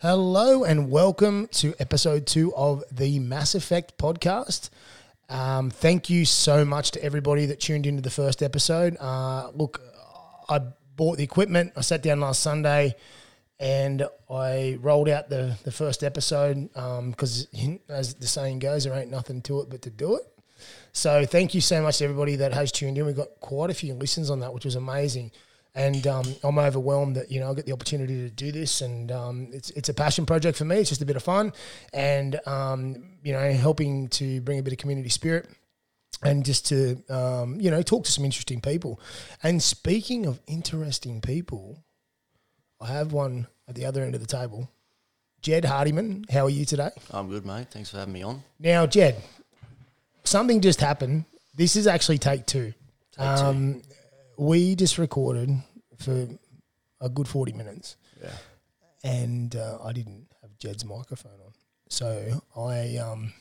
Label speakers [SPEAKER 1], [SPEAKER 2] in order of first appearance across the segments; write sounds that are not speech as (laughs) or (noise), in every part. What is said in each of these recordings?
[SPEAKER 1] Hello and welcome to episode two of the Mass Effect podcast. Um, thank you so much to everybody that tuned into the first episode. Uh, look, I bought the equipment. I sat down last Sunday and I rolled out the, the first episode because, as the saying goes, there ain't nothing to it but to do it. So thank you so much to everybody that has tuned in. We got quite a few listens on that, which was amazing. And um, I'm overwhelmed that you know I get the opportunity to do this, and um, it's it's a passion project for me. It's just a bit of fun, and um, you know helping to bring a bit of community spirit, and just to um, you know talk to some interesting people. And speaking of interesting people, I have one at the other end of the table, Jed Hardiman. How are you today?
[SPEAKER 2] I'm good, mate. Thanks for having me on.
[SPEAKER 1] Now, Jed, something just happened. This is actually take two.
[SPEAKER 2] Take two.
[SPEAKER 1] um, We just recorded for a good 40 minutes
[SPEAKER 2] Yeah.
[SPEAKER 1] and uh, I didn't have Jed's microphone on. So I, um,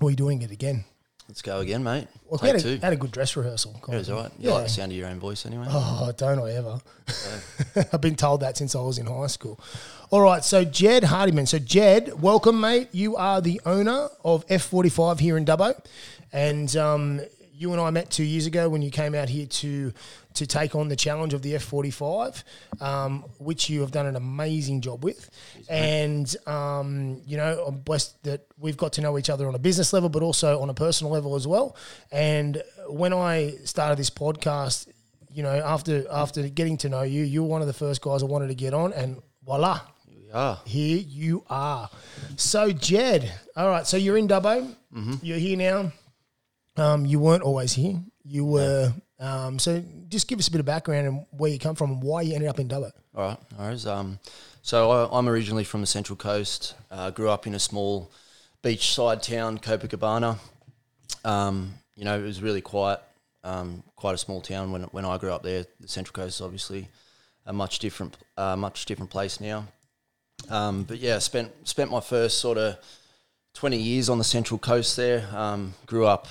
[SPEAKER 1] we doing it again.
[SPEAKER 2] Let's go again, mate.
[SPEAKER 1] Well, we
[SPEAKER 2] Take
[SPEAKER 1] had a,
[SPEAKER 2] two.
[SPEAKER 1] had a good dress rehearsal.
[SPEAKER 2] Yeah, it was all right. You
[SPEAKER 1] Yeah.
[SPEAKER 2] like the sound of your own voice anyway?
[SPEAKER 1] Oh, don't I ever. (laughs) I've been told that since I was in high school. All right, so Jed Hardiman. So, Jed, welcome, mate. You are the owner of F45 here in Dubbo. And um, you and I met two years ago when you came out here to to take on the challenge of the F45, um, which you have done an amazing job with. And, um, you know, I'm blessed that we've got to know each other on a business level, but also on a personal level as well. And when I started this podcast, you know, after after getting to know you, you were one of the first guys I wanted to get on, and voila,
[SPEAKER 2] Here
[SPEAKER 1] here you are. So, Jed, all right, so you're in Dubbo, you're here now. Um, you weren't always here. You were. Um, so, just give us a bit of background and where you come from and why you ended up in Dubbo.
[SPEAKER 2] All right. Um, so I, I'm originally from the Central Coast. Uh, grew up in a small beachside town, Copacabana. Um, you know, it was really quiet. Um, quite a small town when when I grew up there. The Central Coast is obviously a much different, uh, much different place now. Um, but yeah, spent spent my first sort of twenty years on the Central Coast there. Um, grew up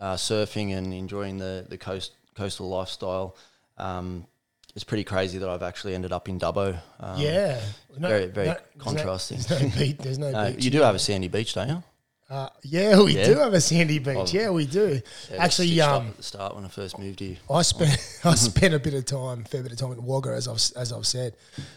[SPEAKER 2] uh, surfing and enjoying the the coast coastal lifestyle. Um, it's pretty crazy that I've actually ended up in Dubbo. Um,
[SPEAKER 1] yeah, No-
[SPEAKER 2] very- very
[SPEAKER 1] no-
[SPEAKER 2] contrasting.
[SPEAKER 1] There's no, beat. There's no (laughs)
[SPEAKER 2] uh,
[SPEAKER 1] beach.
[SPEAKER 2] you do have a sandy beach, don't you?
[SPEAKER 1] Uh, yeah, we
[SPEAKER 2] Yeah.
[SPEAKER 1] do have a sandy beach. Yeah, we do.
[SPEAKER 2] Yeah,
[SPEAKER 1] Actually, um,
[SPEAKER 2] at the start when I first moved here.
[SPEAKER 1] I spent (laughs) I (laughs) spent a bit of time, fair bit of time at Wagga, as I've as I've said,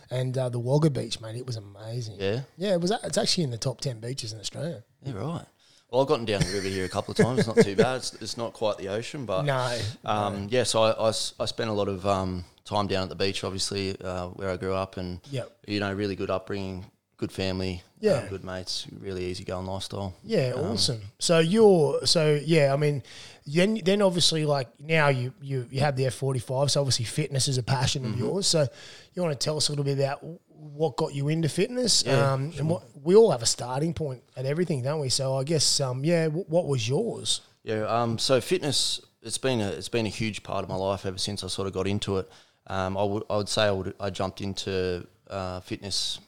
[SPEAKER 1] and uh, the Wagga beach, mate, it was amazing.
[SPEAKER 2] Yeah,
[SPEAKER 1] yeah, it was. It's actually in the top ten beaches in Australia.
[SPEAKER 2] yeah, right. Well, I've gotten down the river here a couple of times. It's not too bad. It's, it's not quite the ocean, but
[SPEAKER 1] No,
[SPEAKER 2] Um, yeah, so I I spent a lot of um, time down at the beach, obviously, uh, where I grew up, and
[SPEAKER 1] Yep.
[SPEAKER 2] you know, really good upbringing, good family,
[SPEAKER 1] Yeah.
[SPEAKER 2] um, good mates, really easy going lifestyle.
[SPEAKER 1] yeah,
[SPEAKER 2] Um,
[SPEAKER 1] awesome. So you're so yeah. I mean, then then obviously like now you you you have the F forty five. So obviously fitness is a passion
[SPEAKER 2] Mm-hmm.
[SPEAKER 1] of yours. So you want to tell us a little bit about what got you into fitness,
[SPEAKER 2] Yeah,
[SPEAKER 1] um, and what we all have a starting point at everything, don't we? So I guess um, yeah, w- what was yours?
[SPEAKER 2] Yeah, um, so fitness it's been a it's been a huge part of my life ever since I sort of got into it. Um, I would I would say I would I jumped into uh, fitness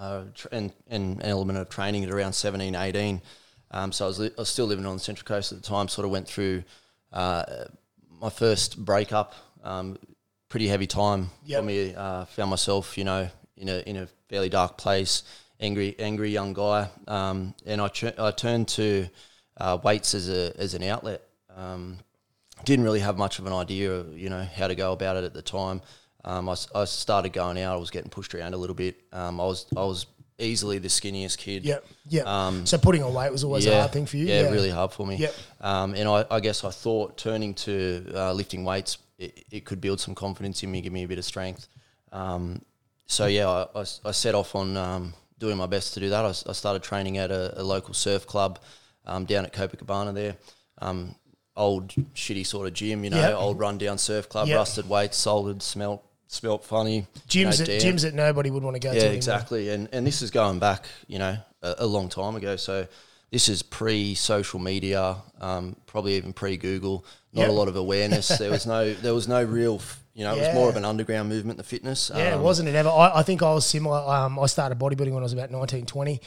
[SPEAKER 2] uh, tr- and, and an element of training at around 17, 18. Um, so I was, li- I was still living on the Central Coast at the time. Sort of went through uh, my first breakup, um, pretty heavy time
[SPEAKER 1] Yep.
[SPEAKER 2] for me. Uh, found myself, you know, in a in a fairly dark place, angry angry young guy, um, and I ch- I turned to uh, weights as a as an outlet. Um, didn't really have much of an idea of you know how to go about it at the time. Um, I, I started going out. I was getting pushed around a little bit. Um, I was I was easily the skinniest kid.
[SPEAKER 1] Yep, yep.
[SPEAKER 2] Um,
[SPEAKER 1] so putting on weight was always a hard thing for you.
[SPEAKER 2] Yeah, really hard for me.
[SPEAKER 1] Yep.
[SPEAKER 2] Um, and I, I guess I thought turning to uh, lifting weights, it, it could build some confidence in me, give me a bit of strength. Um, so yeah, I I set off on um, doing my best to do that. I started training at a, a local surf club um, down at Copacabana there. Um, old shitty sort of gym, you know,
[SPEAKER 1] Yep.
[SPEAKER 2] old rundown surf club,
[SPEAKER 1] Yep.
[SPEAKER 2] rusted weights, soldered, smelt smelt funny.
[SPEAKER 1] gyms
[SPEAKER 2] you know,
[SPEAKER 1] that gyms that nobody would want to go to.
[SPEAKER 2] Yeah, exactly. And and this is going back, you know, a, a long time ago. So this is pre social media, um, probably even pre Google. Not
[SPEAKER 1] Yep.
[SPEAKER 2] a lot of awareness. there was no (laughs) there was no real, you know, it was more of an underground movement. The fitness.
[SPEAKER 1] Yeah,
[SPEAKER 2] um,
[SPEAKER 1] wasn't it ever? I, I think I was similar. Um, I started bodybuilding when I was about 19, 20,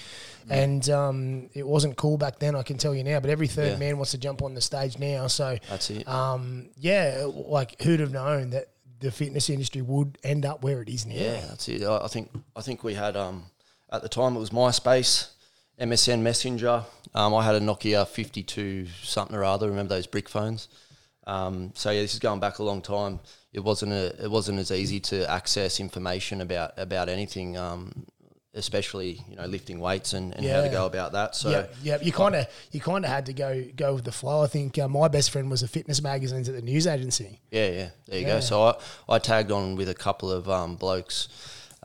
[SPEAKER 1] and um, it wasn't cool back then. I can tell you now. But every third
[SPEAKER 2] Yeah.
[SPEAKER 1] man wants to jump on the stage now. So,
[SPEAKER 2] That's it.
[SPEAKER 1] um, yeah, like who'd have known that the fitness industry would end up where it is now?
[SPEAKER 2] Yeah, that's it. I I think I think we had um, at the time it was MySpace, MSN Messenger. Um, I had a Nokia 52 something or other. Remember those brick phones? Um, so yeah, this is going back a long time. It wasn't a, it wasn't as easy to access information about about anything, um, especially you know lifting weights and, and how to go about that. So
[SPEAKER 1] yeah, yeah. You kind of you kind of had to go go with the flow. I think uh, my best friend was a fitness magazines at the news agency.
[SPEAKER 2] Yeah, yeah. There you
[SPEAKER 1] Yeah.
[SPEAKER 2] go. So I, I tagged on with a couple of um, blokes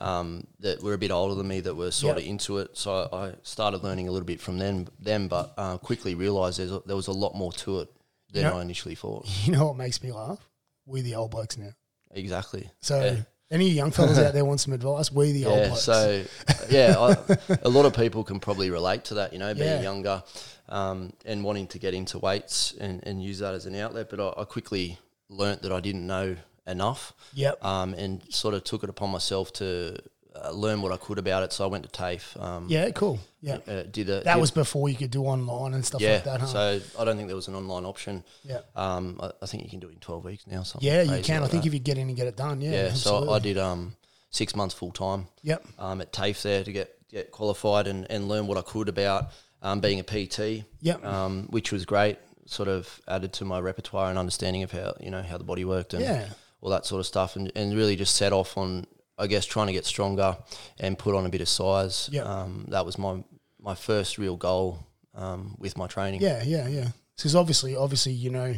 [SPEAKER 2] um, that were a bit older than me that were sort
[SPEAKER 1] Yep.
[SPEAKER 2] of into it. So I, I started learning a little bit from them, them but uh, quickly realised there was a lot more to it than
[SPEAKER 1] Yeah.
[SPEAKER 2] I initially thought. (laughs)
[SPEAKER 1] You know what makes me laugh? We the old blokes now.
[SPEAKER 2] Exactly.
[SPEAKER 1] So
[SPEAKER 2] Yeah.
[SPEAKER 1] any young fellas out there (laughs) want some advice? We the old
[SPEAKER 2] Yeah,
[SPEAKER 1] blokes.
[SPEAKER 2] so (laughs) yeah, I, a lot of people can probably relate to that. You know, being
[SPEAKER 1] Yeah.
[SPEAKER 2] younger um, and wanting to get into weights and, and use that as an outlet. But I, I quickly learnt that I didn't know enough.
[SPEAKER 1] Yep.
[SPEAKER 2] Um, and sort of took it upon myself to uh, learn what I could about it. So I went to TAFE. Um,
[SPEAKER 1] yeah, cool. Yeah.
[SPEAKER 2] uh, did a
[SPEAKER 1] That
[SPEAKER 2] did-
[SPEAKER 1] was before you could do online and stuff
[SPEAKER 2] yeah.
[SPEAKER 1] like that, huh?
[SPEAKER 2] So I don't think there was an online option.
[SPEAKER 1] yeah.
[SPEAKER 2] Um, I, I think you can do it in twelve weeks now. Something
[SPEAKER 1] Yeah, you can. I think
[SPEAKER 2] that.
[SPEAKER 1] if you get in and get it done, yeah.
[SPEAKER 2] yeah. So I did um six months full time.
[SPEAKER 1] Yep.
[SPEAKER 2] um, at TAFE there to get, get qualified and, and learn what I could about um, being a PT,
[SPEAKER 1] Yep.
[SPEAKER 2] um, which was great. Sort of added to my repertoire and understanding of how you know how the body worked and
[SPEAKER 1] Yeah.
[SPEAKER 2] All that sort of stuff, and, and really just set off on I guess trying to get stronger and put on a bit of size.
[SPEAKER 1] Yep.
[SPEAKER 2] Um, that was my my first real goal um, with my training.
[SPEAKER 1] Yeah, yeah, yeah. Because obviously, obviously, you know,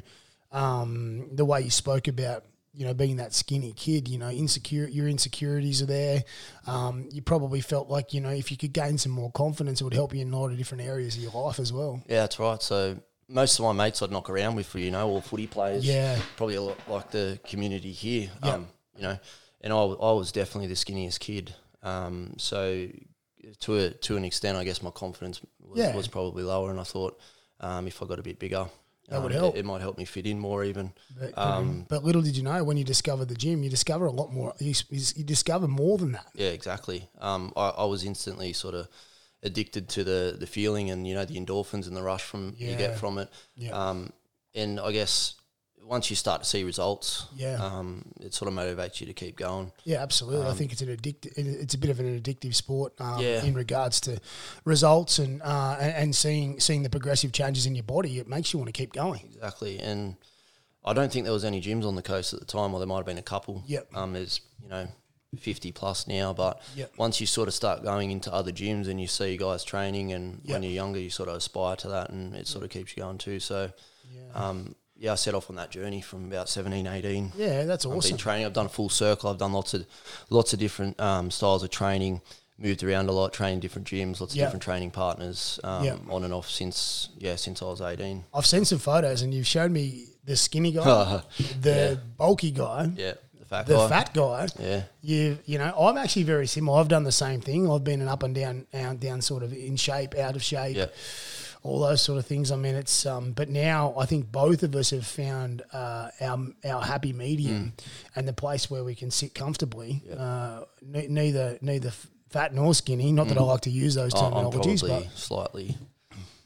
[SPEAKER 1] um, the way you spoke about, you know, being that skinny kid, you know, insecure, your insecurities are there. Um, you probably felt like, you know, if you could gain some more confidence, it would help you in a lot of different areas of your life as well.
[SPEAKER 2] Yeah, that's right. So most of my mates I'd knock around with, for you know, all footy players.
[SPEAKER 1] Yeah.
[SPEAKER 2] Probably a lot like the community here.
[SPEAKER 1] Yeah.
[SPEAKER 2] Um, you know, and I was definitely the skinniest kid. Um, so to a, to an extent, I guess my confidence was,
[SPEAKER 1] Yeah.
[SPEAKER 2] was probably lower, and I thought um, if I got a bit bigger,
[SPEAKER 1] That would
[SPEAKER 2] um,
[SPEAKER 1] help.
[SPEAKER 2] It, it might help me fit in more even.
[SPEAKER 1] But,
[SPEAKER 2] Um,
[SPEAKER 1] but little did you know when you discovered the gym, you discover a lot more. You, you discover more than that.
[SPEAKER 2] Yeah, exactly. Um, I, I was instantly sort of addicted to the the feeling and you know the endorphins and the rush from you get from it.
[SPEAKER 1] Yeah.
[SPEAKER 2] Um, and I guess once you start to see results,
[SPEAKER 1] Yeah.
[SPEAKER 2] um, it sort of motivates you to keep going.
[SPEAKER 1] Yeah, absolutely. I think it's an addict. It's a bit of an addictive sport um,
[SPEAKER 2] Um, Yeah.
[SPEAKER 1] in regards to results and, uh, and and seeing seeing the progressive changes in your body. It makes you want to keep going.
[SPEAKER 2] Exactly. And I don't think there was any gyms on the coast at the time, or there might have been a couple.
[SPEAKER 1] Yep.
[SPEAKER 2] Um, there's you know. 50 plus now, but
[SPEAKER 1] Yep.
[SPEAKER 2] once you sort of start going into other gyms and you see guys training, and
[SPEAKER 1] Yep.
[SPEAKER 2] when you're younger, you sort of aspire to that, and it sort of keeps you going too. So, um, yeah, I set off on that journey from about 17, 18.
[SPEAKER 1] Yeah, that's
[SPEAKER 2] I've
[SPEAKER 1] awesome.
[SPEAKER 2] been training. I've done a full circle. I've done lots of lots of different um, styles of training. Moved around a lot, trained different gyms, lots of different training partners, um,
[SPEAKER 1] Yeah.
[SPEAKER 2] on and off since yeah since I was eighteen.
[SPEAKER 1] I've seen some photos, and you've shown me the skinny guy, (laughs) the
[SPEAKER 2] Yeah.
[SPEAKER 1] bulky guy,
[SPEAKER 2] Yeah, fat
[SPEAKER 1] the
[SPEAKER 2] guy.
[SPEAKER 1] fat guy.
[SPEAKER 2] Yeah,
[SPEAKER 1] You, you know, I'm actually very similar. I've done the same thing. I've been an up and down, down, down sort of in shape, out of shape,
[SPEAKER 2] yeah,
[SPEAKER 1] all those sort of things. I mean, it's um, but now I think both of us have found uh, our our happy medium and the place where we can sit comfortably. Uh, ne- neither neither fat nor skinny. Not that I like to use those
[SPEAKER 2] I'm
[SPEAKER 1] terminologies,
[SPEAKER 2] probably
[SPEAKER 1] but
[SPEAKER 2] slightly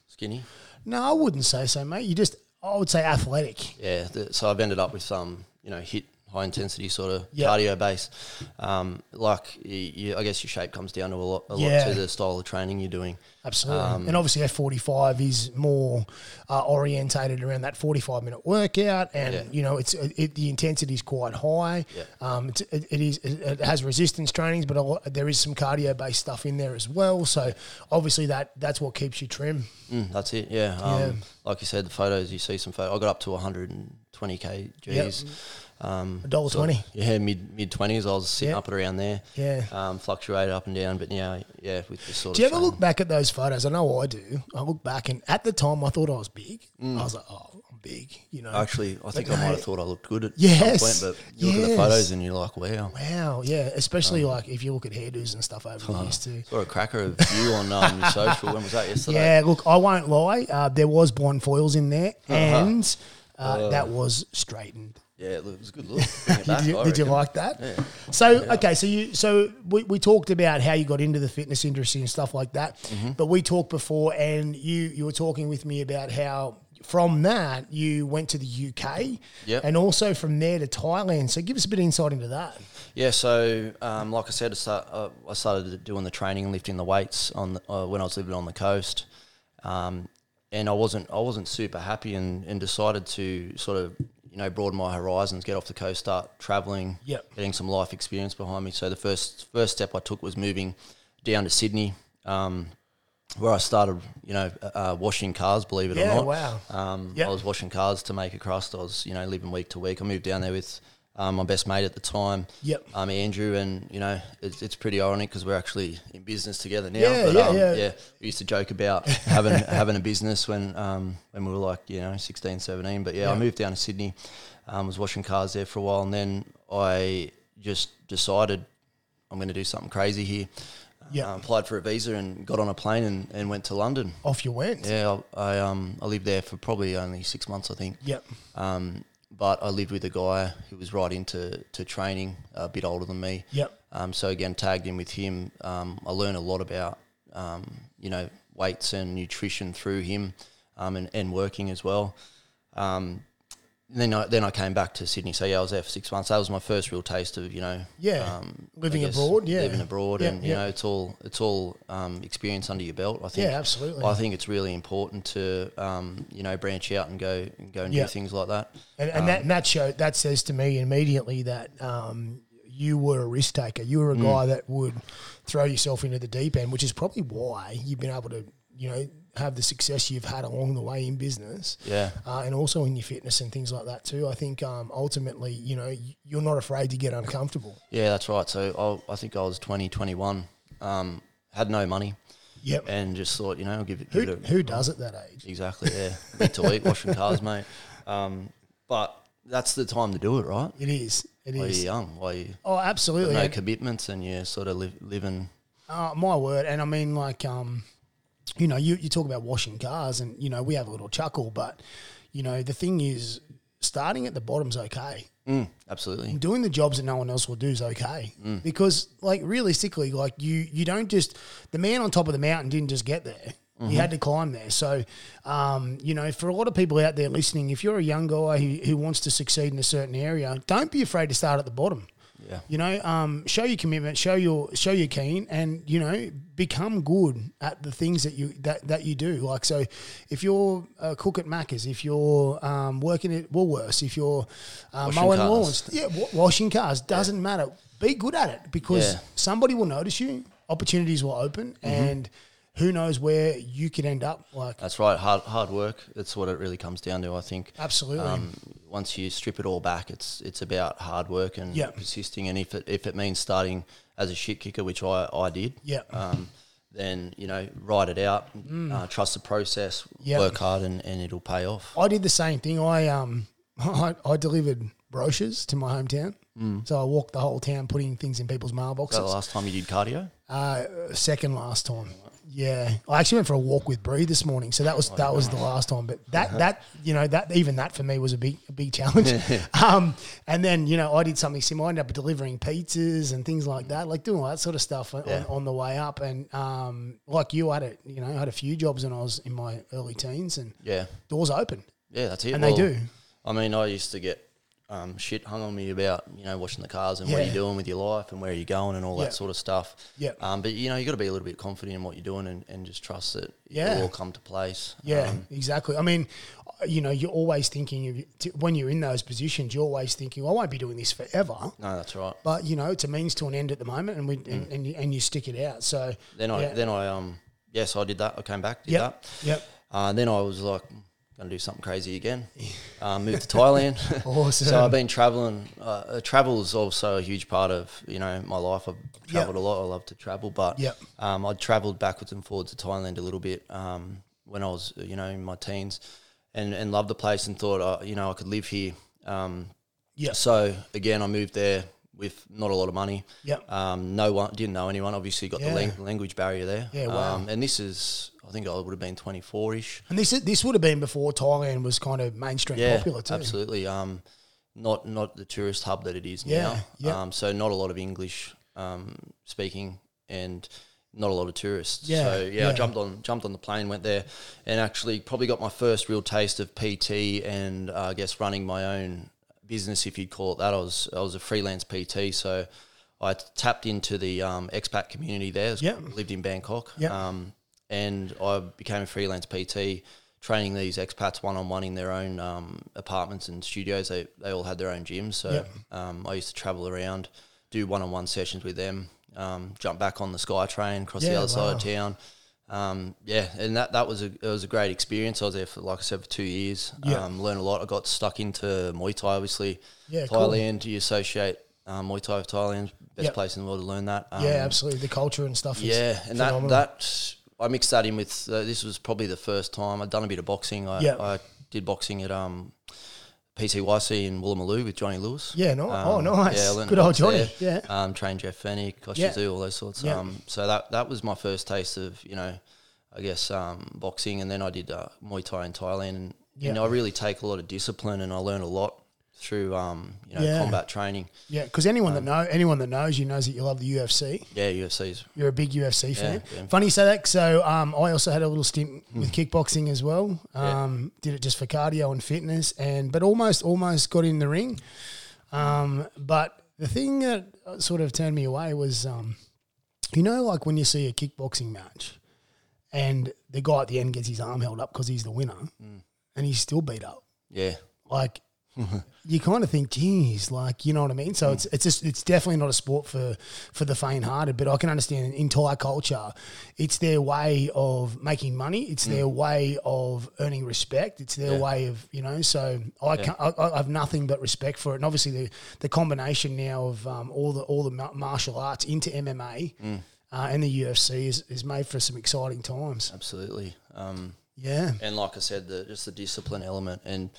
[SPEAKER 2] skinny.
[SPEAKER 1] no, I wouldn't say so, mate. You just I would say athletic.
[SPEAKER 2] Yeah, so I've ended up with some you know hit high intensity sort of
[SPEAKER 1] Yeah.
[SPEAKER 2] cardio base. Um, like you, you, I guess your shape comes down to a lot, a
[SPEAKER 1] Yeah.
[SPEAKER 2] lot to the style of training you're doing.
[SPEAKER 1] Absolutely.
[SPEAKER 2] Um,
[SPEAKER 1] and obviously, F45 is more uh, orientated around that 45 minute workout. And,
[SPEAKER 2] Yeah.
[SPEAKER 1] you know, it's it, the intensity is quite high.
[SPEAKER 2] Yeah.
[SPEAKER 1] Um, it's, it, it, is, it, it has resistance trainings, but a lot, there is some cardio based stuff in there as well. So, obviously, that that's what keeps you trim.
[SPEAKER 2] Mm, that's it. Yeah. Um,
[SPEAKER 1] Yeah.
[SPEAKER 2] Like you said, the photos you see some photos. I got up to 120 kgs. Um,
[SPEAKER 1] $1.20.
[SPEAKER 2] so, yeah, mid mid 20s. I was sitting
[SPEAKER 1] Yeah.
[SPEAKER 2] up at around there.
[SPEAKER 1] Yeah.
[SPEAKER 2] Um, fluctuated up and down, but yeah, yeah, with this sort
[SPEAKER 1] Do you ever look back at those photos? I know I do. I look back, and at the time, I thought I was big. I was like, oh, I'm big, you know.
[SPEAKER 2] Actually, I think I might have thought I looked good at
[SPEAKER 1] Yes,
[SPEAKER 2] some point, but you look at the photos and you're like, wow.
[SPEAKER 1] Wow, yeah, especially
[SPEAKER 2] Um,
[SPEAKER 1] like if you look at hairdos and stuff over the (laughs) years too.
[SPEAKER 2] Saw a cracker of you on um, your (laughs) social. When was that yesterday?
[SPEAKER 1] Yeah, look, I won't lie. Uh, there was blonde foils in there,
[SPEAKER 2] Uh-huh.
[SPEAKER 1] and uh, that was straightened.
[SPEAKER 2] Yeah, it was a good look. (laughs) Bring it back,
[SPEAKER 1] Did you, did you like that? So okay, so you so we, we talked about how you got into the fitness industry and stuff like that,
[SPEAKER 2] Mm-hmm.
[SPEAKER 1] but we talked before, and you you were talking with me about how from that, you went to the UK,
[SPEAKER 2] Yep.
[SPEAKER 1] and also from there to Thailand. So give us a bit of insight into that.
[SPEAKER 2] Yeah, so um, like I said, I, start, uh, I started doing the training and lifting the weights on the, uh, when I was living on the coast, um, and I wasn't I wasn't super happy and, and decided to sort of you know broaden my horizons, get off the coast, start traveling,
[SPEAKER 1] Yep.
[SPEAKER 2] getting some life experience behind me. So the first first step I took was moving down to Sydney. Um, where I started, you know, uh, washing cars. Believe it
[SPEAKER 1] Yeah,
[SPEAKER 2] or not,
[SPEAKER 1] wow.
[SPEAKER 2] Um,
[SPEAKER 1] Yep.
[SPEAKER 2] I was washing cars to make a crust. I was, you know, living week to week. I moved down there with um, my best mate at the time,
[SPEAKER 1] Yep.
[SPEAKER 2] um, Andrew, and you know, it's, it's pretty ironic because we're actually in business together now.
[SPEAKER 1] Yeah,
[SPEAKER 2] but,
[SPEAKER 1] yeah,
[SPEAKER 2] um,
[SPEAKER 1] yeah.
[SPEAKER 2] We used to joke about (laughs) having having a business when um, when we were like, you know, 16, 17. But yeah,
[SPEAKER 1] Yeah.
[SPEAKER 2] I moved down to Sydney, um, was washing cars there for a while, and then I just decided I'm going to do something crazy here.
[SPEAKER 1] Yeah.
[SPEAKER 2] Uh, applied for a visa and got on a plane and, and went to London.
[SPEAKER 1] Off you went.
[SPEAKER 2] Yeah, I, I um I lived there for probably only six months, I think.
[SPEAKER 1] Yep.
[SPEAKER 2] Um, but I lived with a guy who was right into to training, a bit older than me.
[SPEAKER 1] Yep.
[SPEAKER 2] Um, so again, tagged in with him. Um, I learned a lot about um, you know weights and nutrition through him, um, and, and working as well. Um, then I then I came back to Sydney. So yeah, I was there for six months. That was my first real taste of you know
[SPEAKER 1] Yeah.
[SPEAKER 2] um,
[SPEAKER 1] Living
[SPEAKER 2] guess
[SPEAKER 1] abroad, yeah.
[SPEAKER 2] living abroad,
[SPEAKER 1] Yeah,
[SPEAKER 2] and you know it's all it's all um, experience under your belt. I think
[SPEAKER 1] Yeah, absolutely.
[SPEAKER 2] I think it's really important to um, you know branch out and go and go and
[SPEAKER 1] Yeah.
[SPEAKER 2] do things like that.
[SPEAKER 1] And, and that and that show that says to me immediately that um, you were a risk taker. You
[SPEAKER 2] Mm.
[SPEAKER 1] were a guy that would throw yourself into the deep end, which is probably why you've been able to, you know, have the success you've had along the way in business.
[SPEAKER 2] Yeah,
[SPEAKER 1] Uh, and also in your fitness and things like that too. I think um, ultimately, you know, you're not afraid to get uncomfortable.
[SPEAKER 2] yeah, that's right. So I, I think I was 20, 21, um, had no money,
[SPEAKER 1] Yep.
[SPEAKER 2] and just thought you know I'll give it,
[SPEAKER 1] Who,
[SPEAKER 2] give it a,
[SPEAKER 1] who does at that age?
[SPEAKER 2] exactly yeah week to week washing cars, mate. Um, but that's the time to do it, right?
[SPEAKER 1] It is. It
[SPEAKER 2] While
[SPEAKER 1] is.
[SPEAKER 2] you're young, while you
[SPEAKER 1] Oh, absolutely.
[SPEAKER 2] no
[SPEAKER 1] And-
[SPEAKER 2] commitments and you're sort of live, living.
[SPEAKER 1] Uh, my word, and I mean, like, um, you know, you, you talk about washing cars, and you know, we have a little chuckle, but you know, the thing is, starting at the bottom's okay.
[SPEAKER 2] Mm, absolutely.
[SPEAKER 1] Doing the jobs that no one else will do is okay because, like, realistically, like you you don't just the man on top of the mountain didn't just get there. He had to climb there. So, um, you know, for a lot of people out there listening, if you're a young guy who, who wants to succeed in a certain area, don't be afraid to start at the bottom.
[SPEAKER 2] Yeah.
[SPEAKER 1] You know, um, show your commitment, show your show your keen, and you know, become good at the things that you that, that you do. Like so, if you're a cook at Macca's, if you're um, working at Woolworths, if you're uh, mowing
[SPEAKER 2] cars.
[SPEAKER 1] lawns, yeah, wa- washing cars doesn't matter. Be good at it because
[SPEAKER 2] Yeah.
[SPEAKER 1] somebody will notice you. Opportunities will open,
[SPEAKER 2] Mm-hmm.
[SPEAKER 1] and who knows where you could end up. Like
[SPEAKER 2] That's right. Hard hard work. That's what it really comes down to. I think.
[SPEAKER 1] absolutely,
[SPEAKER 2] Um, once you strip it all back, it's it's about hard work and
[SPEAKER 1] Yeah.
[SPEAKER 2] persisting. And if it if it means starting as a shit kicker, which I, I did,
[SPEAKER 1] Yeah.
[SPEAKER 2] um, then you know ride it out, uh, trust the process,
[SPEAKER 1] Mm. Yeah.
[SPEAKER 2] work hard, and, and it'll pay off.
[SPEAKER 1] I did the same thing. I um (laughs) I, I delivered brochures to my hometown. So I walked the whole town putting things in people's
[SPEAKER 2] that the
[SPEAKER 1] mailboxes.
[SPEAKER 2] last time you did cardio?
[SPEAKER 1] Uh, second last time. Yeah, I actually went for a walk with Bree this morning, so that was that was the last time. But that that you know that even that for me was a big a big challenge. (laughs) (laughs) um, and then you know I did something similar. I ended up delivering pizzas and things like that, like doing all that sort of stuff on,
[SPEAKER 2] Yeah.
[SPEAKER 1] on the way up. And um, like you, I had it. You know, I had a few jobs when I was in my early teens, and
[SPEAKER 2] Yeah,
[SPEAKER 1] doors open,
[SPEAKER 2] yeah, that's it.
[SPEAKER 1] and they do.
[SPEAKER 2] I mean, I used to get um, shit hung on me about you know washing the cars and what
[SPEAKER 1] Yeah.
[SPEAKER 2] you're doing with your life and where you're going and all
[SPEAKER 1] Yeah.
[SPEAKER 2] that sort of stuff.
[SPEAKER 1] Yeah.
[SPEAKER 2] Um, but you know you got to be a little bit confident in what you're doing and, and just trust that
[SPEAKER 1] Yeah.
[SPEAKER 2] it'll all come to place.
[SPEAKER 1] Yeah,
[SPEAKER 2] Um,
[SPEAKER 1] exactly. I mean, uh, you know, you're always thinking of when you're in those positions, you're always thinking, "I won't be doing this forever."
[SPEAKER 2] no, that's right.
[SPEAKER 1] But you know, it's a means to an end at the moment, and we and, and, you, and you stick it out. So
[SPEAKER 2] Then I then I um yes I did that. I came back did
[SPEAKER 1] Yep.
[SPEAKER 2] that.
[SPEAKER 1] Yep.
[SPEAKER 2] Uh, then I was like, going to do something crazy again. (laughs) Um, moved to Thailand. (laughs)
[SPEAKER 1] Awesome.
[SPEAKER 2] so I've been traveling. Uh, uh, travel is also a huge part of you know my life. I've traveled a lot. I love to travel, but
[SPEAKER 1] Yep.
[SPEAKER 2] um, I travelled backwards and forwards to Thailand a little bit um, when I was you know in my teens, and and loved the place and thought uh, you know I could live here. Um,
[SPEAKER 1] Yep.
[SPEAKER 2] So again, I moved there with not a lot of money.
[SPEAKER 1] Yep.
[SPEAKER 2] Um, no one didn't know anyone. Obviously, got
[SPEAKER 1] Yeah.
[SPEAKER 2] the lang- language barrier there.
[SPEAKER 1] Yeah, wow.
[SPEAKER 2] Um, and this is, I think I would have been twenty four ish.
[SPEAKER 1] And this this would have been before Thailand was kind of mainstream
[SPEAKER 2] Yeah,
[SPEAKER 1] popular too.
[SPEAKER 2] absolutely. Um, not not the tourist hub that it is
[SPEAKER 1] Yeah,
[SPEAKER 2] now.
[SPEAKER 1] yeah.
[SPEAKER 2] Um, so not a lot of English um, speaking, and not a lot of tourists.
[SPEAKER 1] Yeah,
[SPEAKER 2] So yeah,
[SPEAKER 1] yeah.
[SPEAKER 2] I jumped on jumped on the plane, went there, and actually probably got my first real taste of PT and uh, I guess running my own business, if you'd call it that. I was I was a freelance PT, so I tapped into the um, expat community there.
[SPEAKER 1] Yep.
[SPEAKER 2] Lived in Bangkok.
[SPEAKER 1] Yep.
[SPEAKER 2] Um, and I became a freelance PT, training these expats one on one in their own um, apartments and studios. They they all had their own gyms, so
[SPEAKER 1] Yep.
[SPEAKER 2] um, I used to travel around, do one on one sessions with them, um, jump back on the SkyTrain, across the
[SPEAKER 1] Yeah,
[SPEAKER 2] other side of town. Um, yeah, and that, that was a it was a great experience. I was there for like I said for two years.
[SPEAKER 1] Yeah.
[SPEAKER 2] Um, learned a lot. I got stuck into Muay Thai, obviously.
[SPEAKER 1] Yeah, cool.
[SPEAKER 2] Thailand. You associate um, Muay Thai with Thailand. Best
[SPEAKER 1] Yep.
[SPEAKER 2] place in the world to learn that. Um,
[SPEAKER 1] yeah, absolutely. The culture and stuff. Is
[SPEAKER 2] yeah, and
[SPEAKER 1] phenomenal.
[SPEAKER 2] that that I mixed that in with. Uh, this was probably the first time I'd done a bit of boxing. I,
[SPEAKER 1] Yeah.
[SPEAKER 2] I did boxing at um, PCYC in Woolloomooloo with Johnny Lewis.
[SPEAKER 1] Yeah, no, oh,
[SPEAKER 2] Um,
[SPEAKER 1] nice.
[SPEAKER 2] I learned
[SPEAKER 1] Good old Johnny.
[SPEAKER 2] there.
[SPEAKER 1] Yeah.
[SPEAKER 2] Um, trained Jeff Fenech, Kosh
[SPEAKER 1] Yeah.
[SPEAKER 2] All those sorts.
[SPEAKER 1] Yeah.
[SPEAKER 2] Um, so that that was my first taste of you know, I guess um, boxing, and then I did uh, Muay Thai in Thailand, and you know, I really take a lot of discipline, and I learned a lot through um, you know
[SPEAKER 1] Yeah.
[SPEAKER 2] combat training.
[SPEAKER 1] Yeah, because anyone
[SPEAKER 2] Um,
[SPEAKER 1] that know anyone that knows you knows that you love the UFC.
[SPEAKER 2] Yeah, UFC's.
[SPEAKER 1] You're a big UFC fan.
[SPEAKER 2] yeah.
[SPEAKER 1] Funny you say that. So um, I also had a little stint with kickboxing as well.
[SPEAKER 2] Yeah.
[SPEAKER 1] Um, Did it just for cardio and fitness, and but almost almost got in the ring. Um, but the thing that sort of turned me away was, um, you know, like when you see a kickboxing match, and the guy at the end gets his arm held up because he's the winner, and he's still beat up.
[SPEAKER 2] Yeah,
[SPEAKER 1] Like you kind of think, geez, like you know what I mean. So it's it's just it's definitely not a sport for for the faint-hearted. But I can understand in Thai culture, it's their way of making money. It's their way of earning respect. It's their
[SPEAKER 2] Yeah.
[SPEAKER 1] way of you know. So I can I, I have nothing but respect for it. And obviously the the combination now of um, all the all the martial arts into MMA. Uh, and the UFC is, is made for some exciting times.
[SPEAKER 2] absolutely. Um,
[SPEAKER 1] Yeah.
[SPEAKER 2] and like I said, the just the discipline element and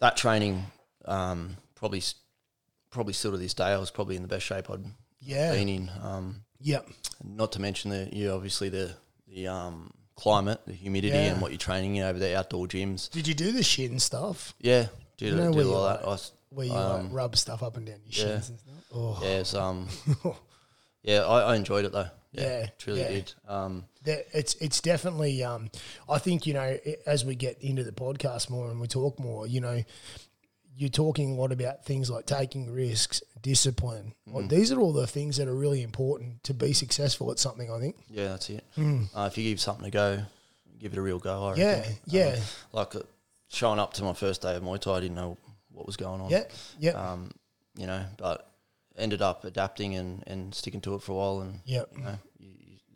[SPEAKER 2] that training, um, probably probably still to this day, I was probably in the best shape I'd
[SPEAKER 1] Yeah.
[SPEAKER 2] been in. Um,
[SPEAKER 1] Yep.
[SPEAKER 2] not to mention the you obviously the the um, climate, the humidity,
[SPEAKER 1] Yeah.
[SPEAKER 2] and what you're training in over the outdoor gyms.
[SPEAKER 1] Did you do the shin stuff?
[SPEAKER 2] Yeah, did,
[SPEAKER 1] You know where
[SPEAKER 2] did
[SPEAKER 1] you
[SPEAKER 2] all
[SPEAKER 1] like-
[SPEAKER 2] that. I was,
[SPEAKER 1] Where you
[SPEAKER 2] Um,
[SPEAKER 1] like rub stuff up and down your
[SPEAKER 2] yeah.
[SPEAKER 1] shins and stuff? Oh.
[SPEAKER 2] yeah, it's, (laughs) um, yeah, I, I enjoyed it though. Yeah,
[SPEAKER 1] Yeah,
[SPEAKER 2] truly
[SPEAKER 1] yeah.
[SPEAKER 2] did. Um,
[SPEAKER 1] it's it's definitely um, I think you know as we get into the podcast more and we talk more you know you're talking a lot about things like taking risks discipline
[SPEAKER 2] Mm.
[SPEAKER 1] Like, these are all the things that are really important to be successful at something I think
[SPEAKER 2] yeah, that's it. Uh, if you give something a go, give it a real go. I
[SPEAKER 1] yeah
[SPEAKER 2] reckon.
[SPEAKER 1] yeah
[SPEAKER 2] Um, like uh, showing up to my first day of Muay Thai, I didn't know what was going on.
[SPEAKER 1] yeah yeah
[SPEAKER 2] Um, you know, but ended up adapting and, and sticking to it for a while, and
[SPEAKER 1] yeah
[SPEAKER 2] you know,